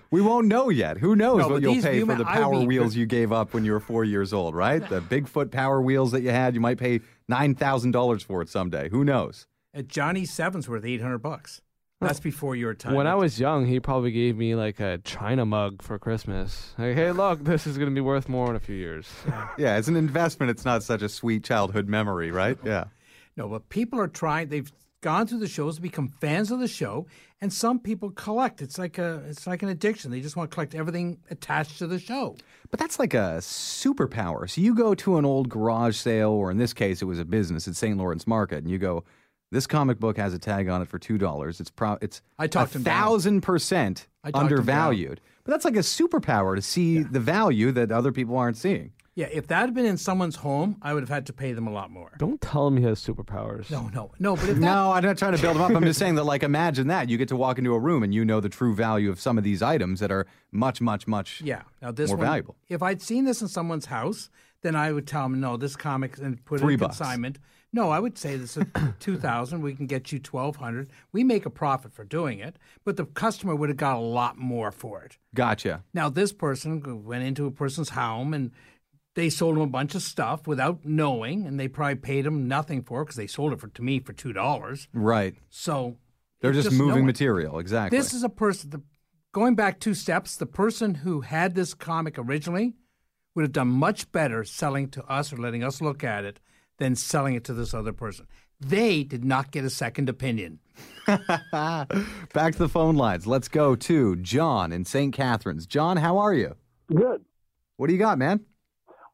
We won't know yet. Who knows No, what you'll pay for the power mean- wheels you gave up when you were four years old, right? The Bigfoot power wheels that you had, you might pay nine thousand dollars for it someday. Who knows? At Johnny Seven's worth eight hundred bucks. That's before your time. When I was young, he probably gave me like a China mug for Christmas. Like, hey, look, this is gonna be worth more in a few years. Yeah, it's an investment. It's not such a sweet childhood memory, right? Yeah. No, but people are trying. They've gone through the shows, become fans of the show, and some people collect. It's like a, it's like an addiction. They just want to collect everything attached to the show. But that's like a superpower. So you go to an old garage sale, or in this case, it was a business at St. Lawrence Market, and you go, "This comic book has a tag on it for two dollars. It's pro- it's I talked a thousand percent I talked him down. undervalued." But that's like a superpower to see the value that other people aren't seeing. Yeah, if that had been in someone's home, I would have had to pay them a lot more. Don't tell him he has superpowers. No, no, no. But if that, No, I'm not trying to build them up. I'm just saying that, like, imagine that you get to walk into a room and you know the true value of some of these items that are much, much, much yeah, now this more one, valuable. If I'd seen this in someone's house, then I would tell them, no, this comic and put Three it in bucks. consignment. No, I would say this is two thousand. We can get you twelve hundred. We make a profit for doing it, but the customer would have got a lot more for it. Gotcha. Now, this person went into a person's home and they sold him a bunch of stuff without knowing, and they probably paid him nothing for it because they sold it for to me for two dollars. Right. So They're it's just, moving knowing. material. Exactly. This is a person. The, going back two steps, the person who had this comic originally would have done much better selling to us or letting us look at it than selling it to this other person. They did not get a second opinion. Back to the phone lines. Let's go to John in St. Catharines. John, how are you? Good. What do you got, man?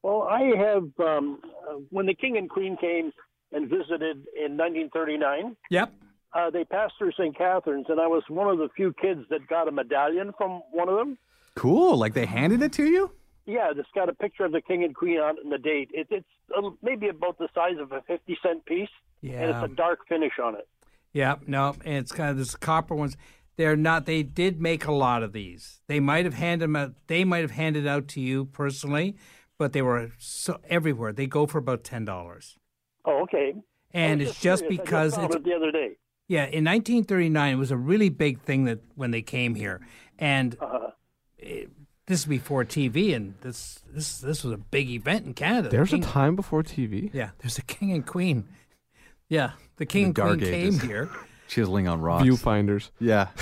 Well, I have um, uh, when the king and queen came and visited in 1939. Yep. Uh, they passed through St. Catharines, and I was one of the few kids that got a medallion from one of them. Cool. Like they handed it to you? Yeah, it's got a picture of the king and queen on it and the date. It, it's uh, maybe about the size of a 50 cent piece, yeah. and it's a dark finish on it. Yeah, no, and it's kind of this copper ones. They're not. They did make a lot of these. They might have handed them out. They might have handed out to you personally, but they were so everywhere. They go for about ten dollars. Oh, okay. And it's just curious. I because found it's it the other day. yeah. In 1939, it was a really big thing that when they came here, and Uh-huh. it, this is before TV, and this this this was a big event in Canada. The There's a time before TV. Yeah, there's a king and queen. Yeah, the king The and queen came Ages. here. Chiseling on rocks. Viewfinders. Yeah.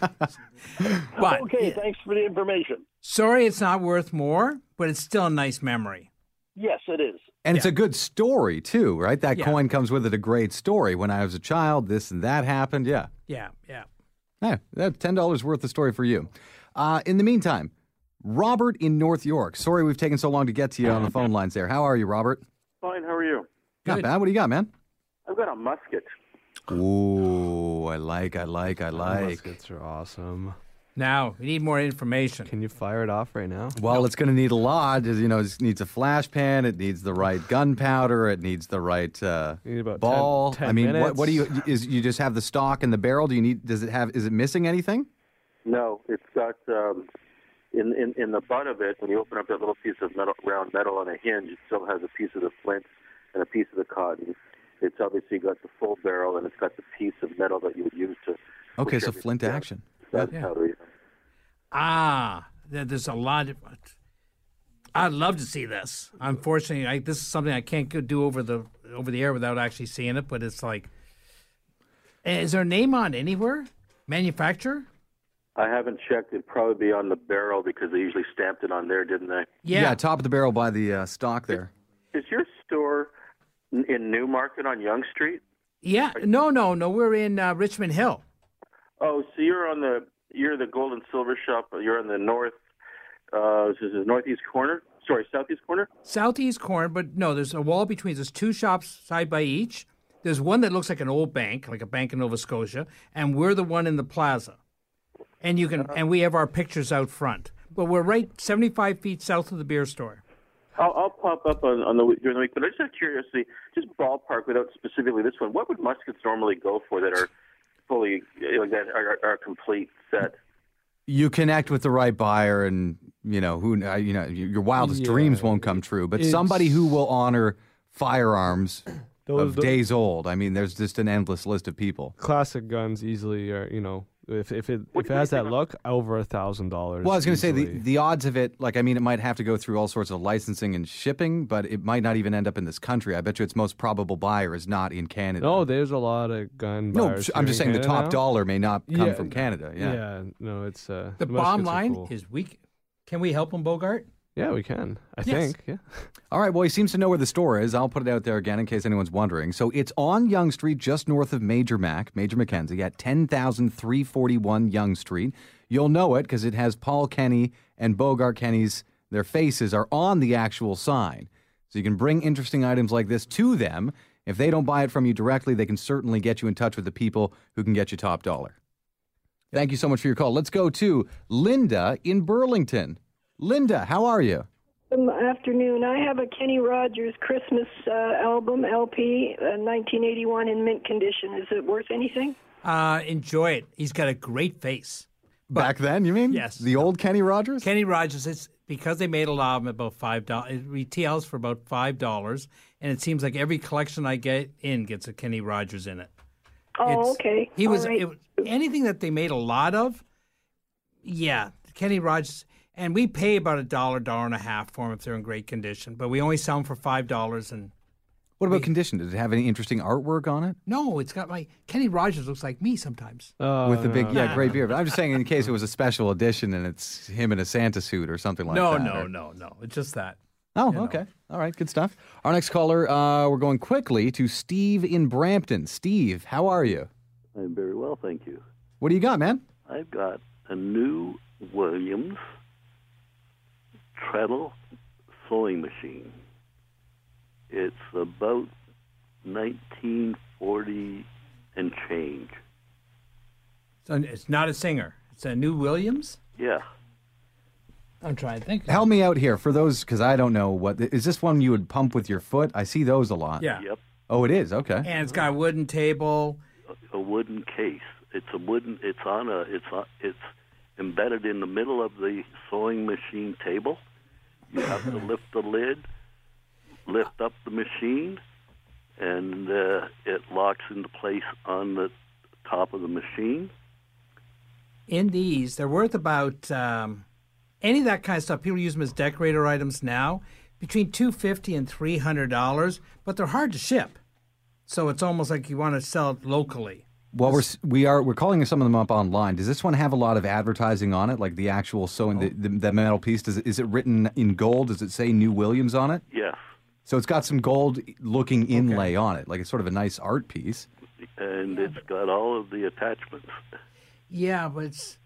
But okay, thanks for the information. Sorry, it's not worth more, but it's still a nice memory. Yes, it is. And it's a good story, too, right? That Yeah. coin comes with it a great story. When I was a child, this and that happened. Yeah. Yeah, yeah. Yeah, that $10 worth of story for you. Uh, in the meantime, Robert in North York. Sorry we've taken so long to get to you on the phone lines there. How are you, Robert? Fine, how are you? Not bad. What do you got, man? I've got a musket. Ooh, I like, I like, I like. Muskets are awesome. Now we need more information. Can you fire it off right now? Well, it's going to need a lot. You know, it needs a flash pan. It needs the right gunpowder. It needs the right uh, You need about 10 ball. 10 I mean, what, what do you? Is you just have the stock and the barrel? Do you need? Does it have? Is it missing anything? No, it's got um, in, in in the butt of it. When you open up that little piece of metal, round metal on a hinge, it still has a piece of the flint and a piece of the cotton. It's obviously got the full barrel, and it's got the piece of metal that you would use to. Okay, so everything flint down. action. That's Yeah. how we. Ah, there's a lot of. I'd love to see this. Unfortunately, I, this is something I can't do over the over the air without actually seeing it. But it's like, is there a name on anywhere? Manufacturer? I haven't checked. It'd probably be on the barrel because they usually stamped it on there, didn't they? Yeah. yeah top of the barrel by the uh, stock there. Is your store in- in Newmarket on Yonge Street? Yeah. No, no, no. We're in uh, Richmond Hill. Oh, so you're on the you're the gold and silver shop. You're on the north, uh, this is the northeast corner. sorry, southeast corner. Southeast corner, but no, there's a wall between. There's two shops side by each. There's one that looks like an old bank, like a bank in Nova Scotia, and we're the one in the plaza. And you can, and we have our pictures out front. But we're right 75 feet south of the beer store. I'll, I'll pop up on, on the during the week, but I just have curiosity, just ballpark without specifically this one. What would muskets normally go for that are fully you that are, are complete set? You connect with the right buyer, and you know who uh, you know your wildest Yeah. dreams won't come true. But It's- somebody who will honor firearms Those- of tho- days old. I mean, there's just an endless list of people. Classic guns easily are you know if if it if it has that look over a thousand dollars. Well, I was going to say the, the odds of it, like, I mean, it might have to go through all sorts of licensing and shipping, but it might not even end up in this country. I bet you its most probable buyer is not in Canada. No, there's a lot of gun. No, buyers I'm here just in saying the top now. dollar may not come Yeah, from Canada. Yeah. Yeah, no, it's uh, The muskets bottom line cool. is we can we help him, Bogart? Yeah, we can. I Yes. think. Yeah. All right. Well, he seems to know where the store is. I'll put it out there again in case anyone's wondering. So it's on Yonge Street, just north of Major Mac, Major Mackenzie, at 10,341 Yonge Street. You'll know it because it has Paul Kenny and Bogart Kenny's, their faces are on the actual sign. So you can bring interesting items like this to them. If they don't buy it from you directly, they can certainly get you in touch with the people who can get you top dollar. Thank you so much for your call. Let's go to Linda in Burlington. Linda, how are you? Good afternoon. I have a Kenny Rogers Christmas uh, album LP, uh, 1981 in mint condition. Is it worth anything? Uh, enjoy it. He's got a great face. Back then, you mean? Yes. The old Kenny Rogers? Kenny Rogers, it's because they made a lot of them about five dollars. It retails for about five dollars, and it seems like every collection I get in gets a Kenny Rogers in it. Oh, It's- okay. He was right. it, was- anything that they made a lot of. Yeah, Kenny Rogers, and we pay about a dollar, dollar and a half for them if they're in great condition. But we only sell them for five dollars. And What about condition? Does it have any interesting artwork on it? no, it's got my Kenny Rogers looks like me sometimes. With the big, no, yeah, no. gray beard. But I'm just saying, in case it was a special edition and it's him in a Santa suit or something like no, that. no, no, no, no. It's just that. Oh, okay. All right, good stuff. Our next caller, uh, we're going quickly to Steve in Brampton. Steve, how are you? I'm very well, thank you. What do you got, man? I've got a new Williams treadle sewing machine. It's about 1940 and change. So it's not a singer. It's a new Williams. Yeah. I'm trying to think. Help me out here for those, because I don't know what. Is this one you would pump with your foot? I see those a lot. Yeah. Yep. Oh, it is. Okay. And it's got a wooden table. A wooden case. It's a wooden. It's on a. It's on. It's embedded in the middle of the sewing machine table. You have to lift the lid, lift up the machine, and uh, it locks into place on the top of the machine. In these, they're worth about um, any of that kind of stuff. People use them as decorator items now, between two fifty and three hundred dollars. But they're hard to ship, so it's almost like you want to sell it locally. Well, we're we are we're calling some of them up online. Does this one have a lot of advertising on it, like the actual sewing, the, the, the metal piece? Does it, is it written in gold? Does it say New Williams on it? Yes. So it's got some gold looking inlay on it, like it's sort of a nice art piece. and it's got all of the attachments. Yeah, but it's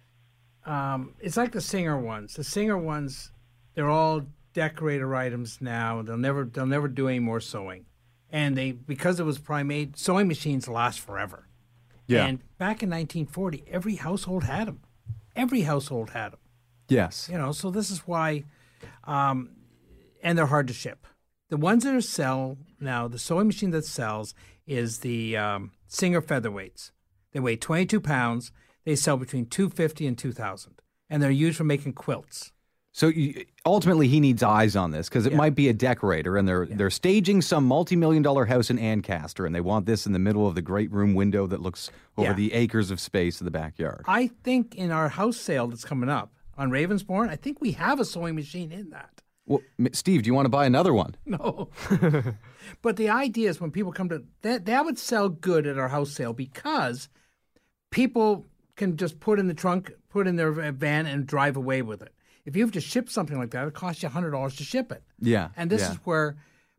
um, it's like the singer ones. The singer ones, they're all decorator items now. They'll never they'll never do any more sewing, and they because it was primate sewing machines last forever. Yeah. And back in 1940, every household had them. Every household had them. Yes. You know, so this is why, um, and they're hard to ship. The ones that are sell now, the sewing machine that sells is the um, Singer featherweights. They weigh 22 pounds. They sell between 250 and 2,000, and they're used for making quilts. So you, ultimately, he needs eyes on this because it might be a decorator, and they're they're staging some multi-million dollar house in Ancaster, and they want this in the middle of the great room window that looks over Yeah. the acres of space in the backyard. I think in our house sale that's coming up on Ravensbourne, I think we have a sewing machine in that. Well, Steve, do you want to buy another one? No. but the idea is when people come to that that would sell good at our house sale because people can just put in the trunk, put in their van and drive away with it. If you have to ship something like that, it costs you hundred dollars to ship it. Yeah. And this yeah. is where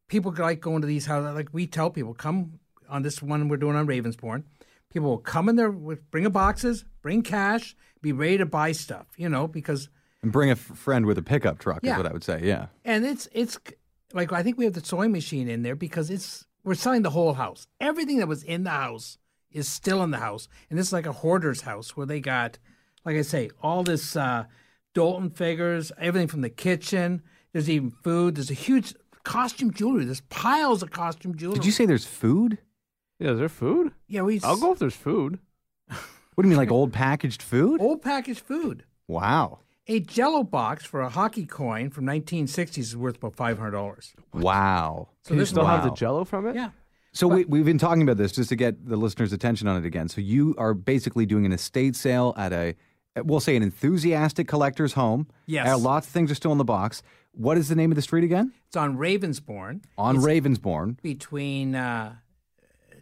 people like going to these houses. Like we tell people, come on this one we're doing on Ravensbourne. People will come in there with bring a boxes, bring cash, be ready to buy stuff. You know, because And bring a f- friend with a pickup truck Yeah. is what I would say. Yeah. And it's it's like I think we have the sewing machine in there because it's we're selling the whole house. Everything that was in the house is still in the house, and this is like a hoarder's house where they got, like I say, all this uh, Doulton figures, everything from the kitchen. There's even food. There's a huge costume jewelry. There's piles of costume jewelry. Did you say there's food? Yeah, is there food? Yeah, we. I'll go if there's food. What do you mean, like old packaged food? Old packaged food. Wow. A Jello box for a hockey coin from 1960s is worth about five hundred dollars. Wow. So you still have the Jello from it? Yeah. So we, we've been talking about this just to get the listeners' attention on it again. So you are basically doing an estate sale at a, we'll say, an enthusiastic collector's home. Yes. Uh, lots of things are still in the box. What is the name of the street again? It's on Ravensbourne. On It's Ravensbourne. between uh,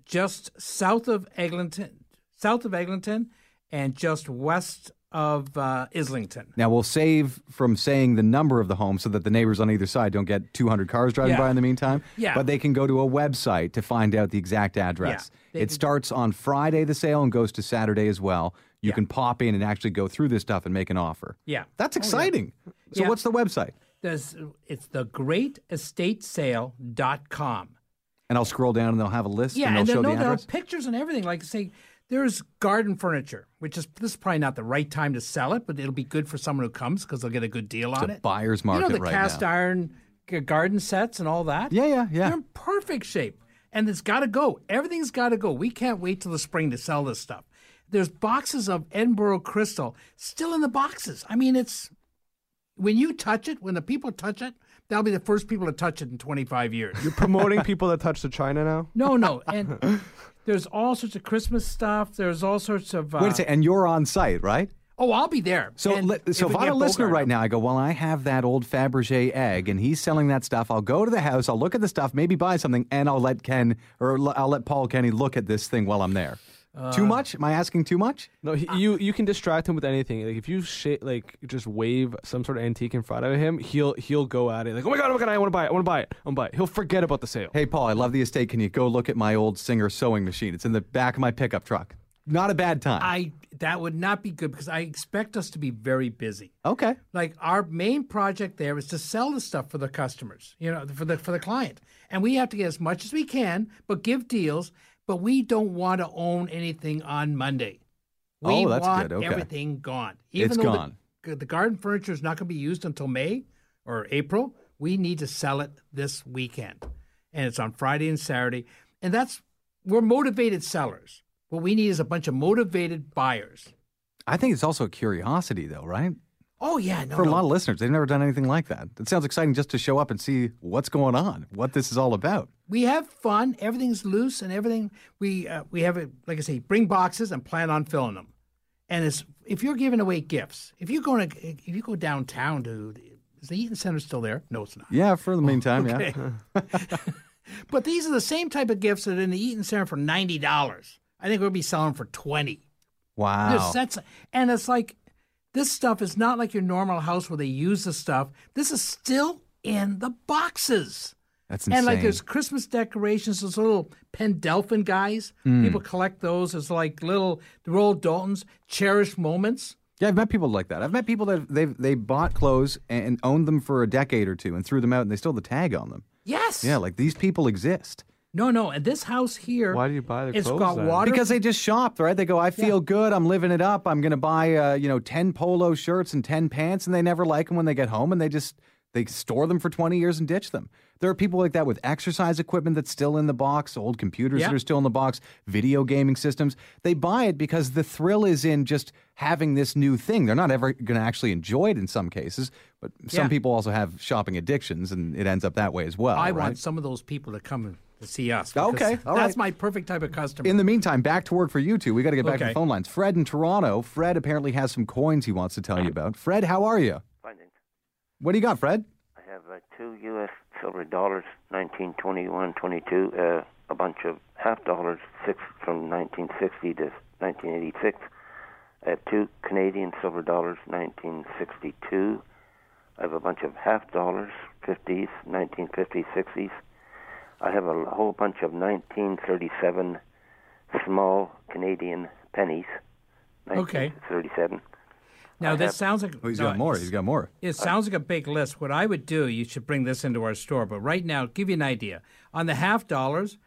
just south of Eglinton, south of Eglinton, and just west of uh, Islington. Now we'll save from saying the number of the home so that the neighbors on either side don't get 200 cars driving Yeah. by in the meantime. Yeah. But they can go to a website to find out the exact address. They it starts on Friday, the sale, and goes to Saturday as well. You Yeah. can pop in and actually go through this stuff and make an offer. Yeah. That's Oh, yeah. exciting. So Yeah. what's the website? There's, it's the greatestatesale.com. And I'll scroll down and they'll have a list Yeah, and and they'll they'll show know the they'll address. pictures and everything. Like say, there's garden furniture, which is this is probably not the right time to sell it, but it'll be good for someone who comes because they'll get a good deal It's on a it. buyer's market, you know the right cast now. iron garden sets and all that. Yeah, yeah, yeah. They're in perfect shape, and it's got to go. Everything's got to go. We can't wait till the spring to sell this stuff. There's boxes of Edinburgh crystal still in the boxes. I mean, it's when you touch it, when the people touch it, they'll be the first people to touch it in 25 years. You're promoting people that touch the china now? No, no, and there's all sorts of Christmas stuff. There's all sorts of. Uh, Wait a second, and you're on site, right? Oh, I'll be there. So, li- if so we if I'm a listener Bogart right now, I go, well, I have that old Fabergé egg, and he's selling that stuff. I'll go to the house, I'll look at the stuff, maybe buy something, and I'll let Ken or l- I'll let Paul Kenny look at this thing while I'm there. Too Uh, much? Am I asking too much? No, he, you you can distract him with anything. Like if you sh- like just wave some sort of antique in front of him, he'll he'll go at it like, oh my god, oh my god, I want to buy it, I want to buy it, I want to buy it. He'll forget about the sale. Hey, Paul, I love the estate. Can you go look at my old Singer sewing machine? It's in the back of my pickup truck. Not a bad time. I that would not be good because I expect us to be very busy. okay. Like our main project there is to sell the stuff for the customers, you know, for the for the client, and we have to get as much as we can, but give deals. But we don't want to own anything on Monday. We Oh, that's want good. Okay. everything gone. It's though gone. The, the garden furniture is not going to be used until May or April. We need to sell it this weekend, and it's on Friday and Saturday. And that's we're motivated sellers. What we need is a bunch of motivated buyers. I think it's also a curiosity, though, right? Oh yeah, no, For a no. lot of listeners, they've never done anything like that. It sounds exciting just to show up and see what's going on, what this is all about. we have fun. Everything's loose and everything. We uh, we have it like I say, bring boxes and plan on filling them. And it's if you're giving away gifts, if you go to if you go downtown to is the Eaton Center still there? No, it's not. Yeah, for the meantime, Okay. yeah. But these are the same type of gifts that are in the Eaton Center for ninety dollars. I think we'll be selling for twenty. Wow. Sets, and it's like this stuff is not like your normal house where they use the stuff. This is still in the boxes. That's insane. And like there's Christmas decorations, those little Pendelfin guys. Mm. People collect those as like little Royal Doultons, cherished moments. Yeah, I've met people like that. I've met people that they they bought clothes and owned them for a decade or two and threw them out, and they still have the tag on them. Yes. Yeah, like these people exist. No, no. And this house here. Why do you buy the It's clothes got then? water. Because they just shop, right? They go, I feel good. I'm living it up. I'm going to buy, uh, you know, 10 polo shirts and 10 pants, and they never like them when they get home, and they just, they store them for 20 years and ditch them. There are people like that with exercise equipment that's still in the box, old computers Yeah. that are still in the box, video gaming systems. They buy it because the thrill is in just having this new thing. They're not ever going to actually enjoy it in some cases, but some Yeah. people also have shopping addictions, and it ends up that way as well. I right? want some of those people to come and to see us. Okay, because all That's my perfect type of customer. In the meantime, back to work for you two. We got to get back to the phone lines. Fred in Toronto. Fred apparently has some coins he wants to tell you about. Fred, how are you? Fine, thanks. What do you got, Fred? I have uh, two U.S. silver dollars, 1921, 22, uh, a bunch of half dollars, six from 1960 to 1986. I have two Canadian silver dollars, 1962. I have a bunch of half dollars, 50s, 1950s, 60s. I have a whole bunch of 1937 small Canadian pennies, Okay. 1937. Now I that have- sounds like Oh, he's no, got more. He's got more. It sounds like a big list. What I would do, you should bring this into our store. But right now, give you an idea. On the half dollars,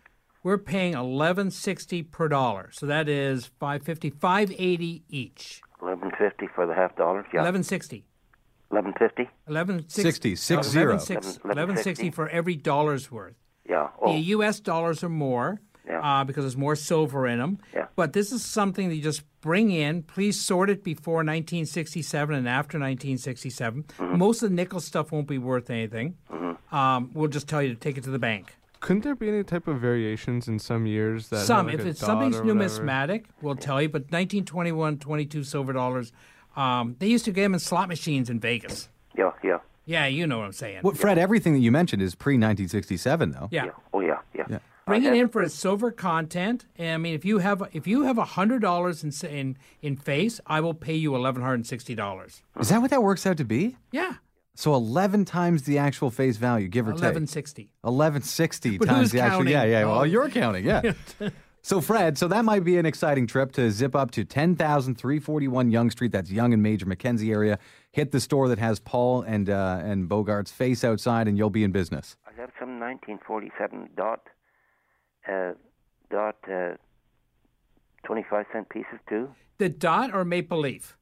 we're paying eleven sixty per dollar. So that is five fifty, five eighty each. Eleven fifty for the half dollars. Yeah. Eleven sixty. Eleven fifty. Eleven Sixty, six zero. Eleven six- Eleven- eleven eleven sixty sixty. for every dollar's worth. Yeah. Oh. The U.S. dollars are more uh, because there's more silver in them. Yeah. But this is something that you just bring in. Please sort it before 1967 and after 1967. Mm-hmm. Most of the nickel stuff won't be worth anything. Um, we'll just tell you to take it to the bank. Couldn't there be any type of variations in some years that Some, like, if it's something's or whatever? numismatic, we'll tell you. But 1921, 22 silver dollars. Um, they used to get them in slot machines in Vegas. Yeah. Yeah. Yeah, you know what I'm saying. Well, Fred, everything that you mentioned is pre 1967, though. Yeah. Oh yeah. Yeah. Yeah. Bring it in for its silver content. And I mean, if you have if you have a hundred dollars in in in face, I will pay you eleven hundred and sixty dollars. Is that what that works out to be? Yeah, So 11 times the actual face value, give or take. eleven sixty. 1160 But times who's the actual. counting? Yeah, yeah. Oh. Well, you're counting. Yeah. so Fred, so that might be an exciting trip to zip up to 10,341 Yonge Street. That's Yonge and Major Mackenzie area. Hit the store that has Paul and uh, and Bogart's face outside, and you'll be in business. I have some 1947 dot, uh, dot, uh, 25 cent pieces too. The dot or maple leaf.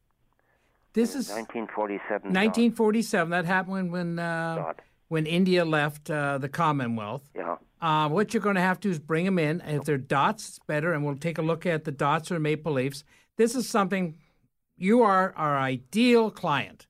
This is 1947. 1947. That happened when when uh, when India left uh, the Commonwealth. Yeah. Uh, what you're going to have to do is bring them in, and if they're dots, it's better. And we'll take a look at the dots or maple leafs. This is something you are our ideal client.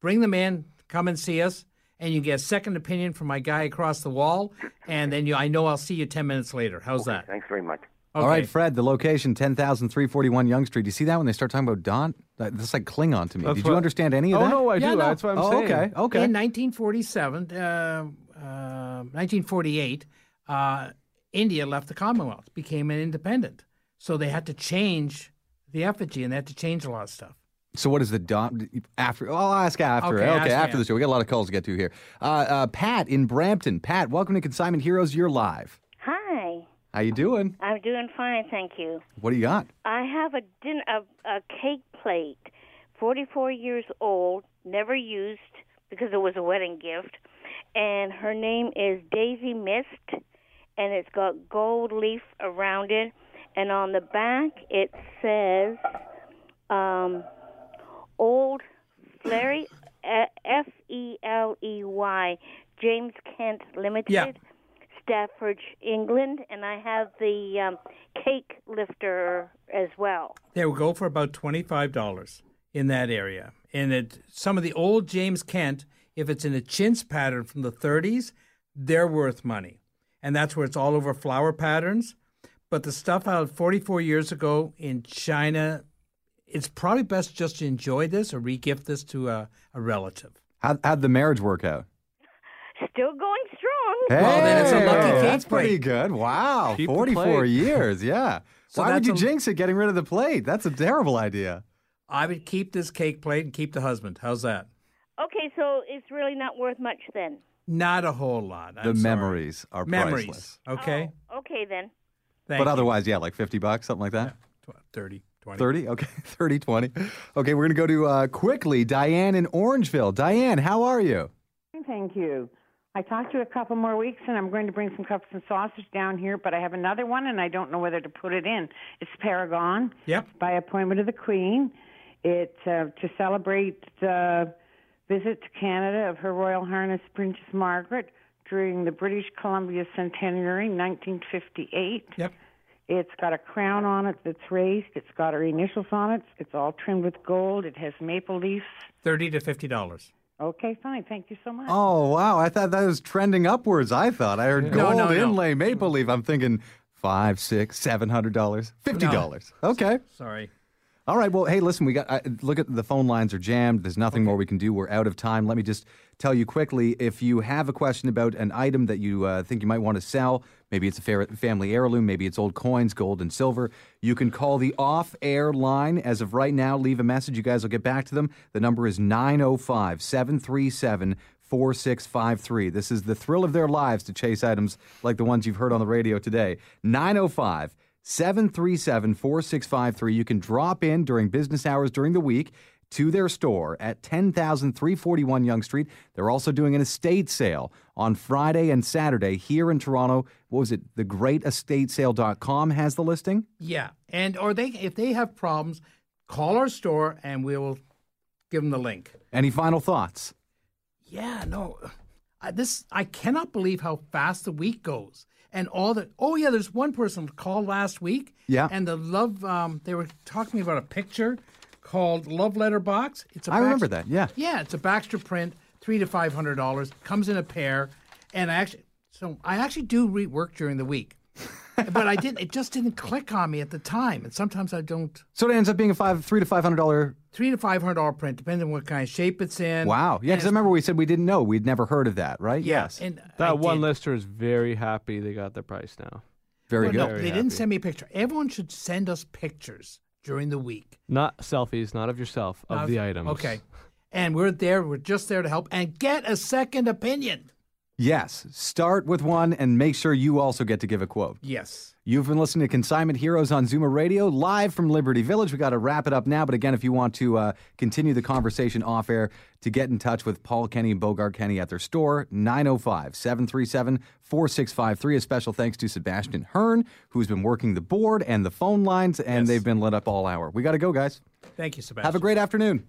Bring them in, come and see us, and you get a second opinion from my guy across the wall. And then you, I know I'll see you ten minutes later. How's that? Thanks very much. All right, Fred, the location 10,341 Yonge Street. Do you see that when they start talking about Dot? That- That's like Klingon to me. That's Did you understand any of Oh, that? Oh, no, I Yeah, do. no. That's what I'm oh, saying. okay. Okay. In 1947, uh, uh, 1948, uh, India left the Commonwealth, became an independent. So they had to change the effigy, and they had to change a lot of stuff. So what is the dot after? I'll ask after. Okay, Okay, ask after after. the show. We got a lot of calls to get to here. Uh, uh, Pat in Brampton. Pat, welcome to Consignment Heroes. You're live. Hi, How you doing? I'm doing fine, thank you. What do you got? I have a din- a, a cake plate, 44 years old, never used because it was a wedding gift, and her name is Daisy Mist, and it's got gold leaf around it, and on the back it says um, Old Foley, F E L E Y, James Kent Limited. Yeah. Stafford, England, and I have the um, cake lifter as well. They will go for about twenty-five dollars in that area. And it, some of the old James Kent, if it's in a chintz pattern from the 30s, they're worth money, and that's where it's all over flower patterns. But the stuff out 44 years ago in China, it's probably best just to enjoy this or regift this to a, a relative. How, how'd the marriage work out? Still going strong. Well, then it's a lucky Hey, cake That's pretty good. Wow. Keep 44 years. Yeah. So Why would you a- jinx it getting rid of the plate? That's a terrible idea. I would keep this cake plate and keep the husband. How's that? Okay, so it's really not worth much then. Not a whole lot. I'm the sorry. memories are Memories. priceless. Okay. Oh, okay then. Thank but you. otherwise, yeah, like 50 bucks, something like that. Tw- 30, 20. 30? Okay. 30, 20. Okay, we're going to go to uh, quickly Diane in Orangeville. Diane, how are you? Thank you. I talked to you a couple more weeks, and I'm going to bring some cups and sausage down here, but I have another one, and I don't know whether to put it in. It's Paragon. Yep. By appointment of the Queen. It's uh, to celebrate the visit to Canada of Her Royal Highness Princess Margaret during the British Columbia Centenary, 1958. Yep. It's got a crown on it that's raised. It's got her initials on it. It's all trimmed with gold. It has maple leaves. 30 to $50. Okay, fine. Thank you so much. Oh, wow. I thought that was trending upwards. I thought. I heard gold no, no. inlay maple leaf. I'm thinking five, six, seven hundred dollars, fifty dollars. Okay. Sorry. All right. Well, hey, listen. We got. Uh, look at the phone lines are jammed. There's nothing more we can do. We're out of time. Let me just tell you quickly. If you have a question about an item that you uh, think you might want to sell, maybe it's a family heirloom, maybe it's old coins, gold and silver. You can call the off-air line as of right now. Leave a message. You guys will get back to them. The number is 905 737 4653. This is the thrill of their lives to chase items like the ones you've heard on the radio today. 905 737 4653. You can drop in during business hours during the week. to their store at 10,341 Yonge Street. They're also doing an estate sale on Friday and Saturday here in Toronto. What was it? The Great Estate TheGreatEstateSale.com has the listing. Yeah, and or they if they have problems, call our store and we will give them the link. Any final thoughts? Yeah, no, I, this I cannot believe how fast the week goes. And all the oh yeah, there's one person called last week. Yeah. and the love um, they were talking about a picture called Love Letter Box. It's a I remember that. Yeah. Yeah, it's a Baxter print, three to five hundred dollars. Comes in a pair, and I actually so I actually do rework during the week, but I didn't. It just didn't click on me at the time, and sometimes I don't. So it ends up being a five, three to five hundred dollar. Three to five hundred dollar print, depending on what kind of shape it's in. Wow. Yeah, because I remember we said we didn't know. We'd never heard of that, right? Yeah, Yes. and That I one did. lister is very happy they got the price now. Very Well, good. No, they didn't send me a picture. Everyone should send us pictures during the week. Not selfies, not of yourself, of Now, the items. Okay. And we're there. We're just there to help and get a second opinion. Yes. Start with one and make sure you also get to give a quote. Yes. You've been listening to Consignment Heroes on Zoomer Radio, live from Liberty Village. We got to wrap it up now, but again, if you want to uh, continue the conversation off air, to get in touch with Paul Kenny and Bogart Kenny at their store, 905 737 4653. A special thanks to Sebastian Hearn, who's been working the board and the phone lines, and they've been lit up all hour. We got to go, guys. Thank you, Sebastian. Have a great afternoon.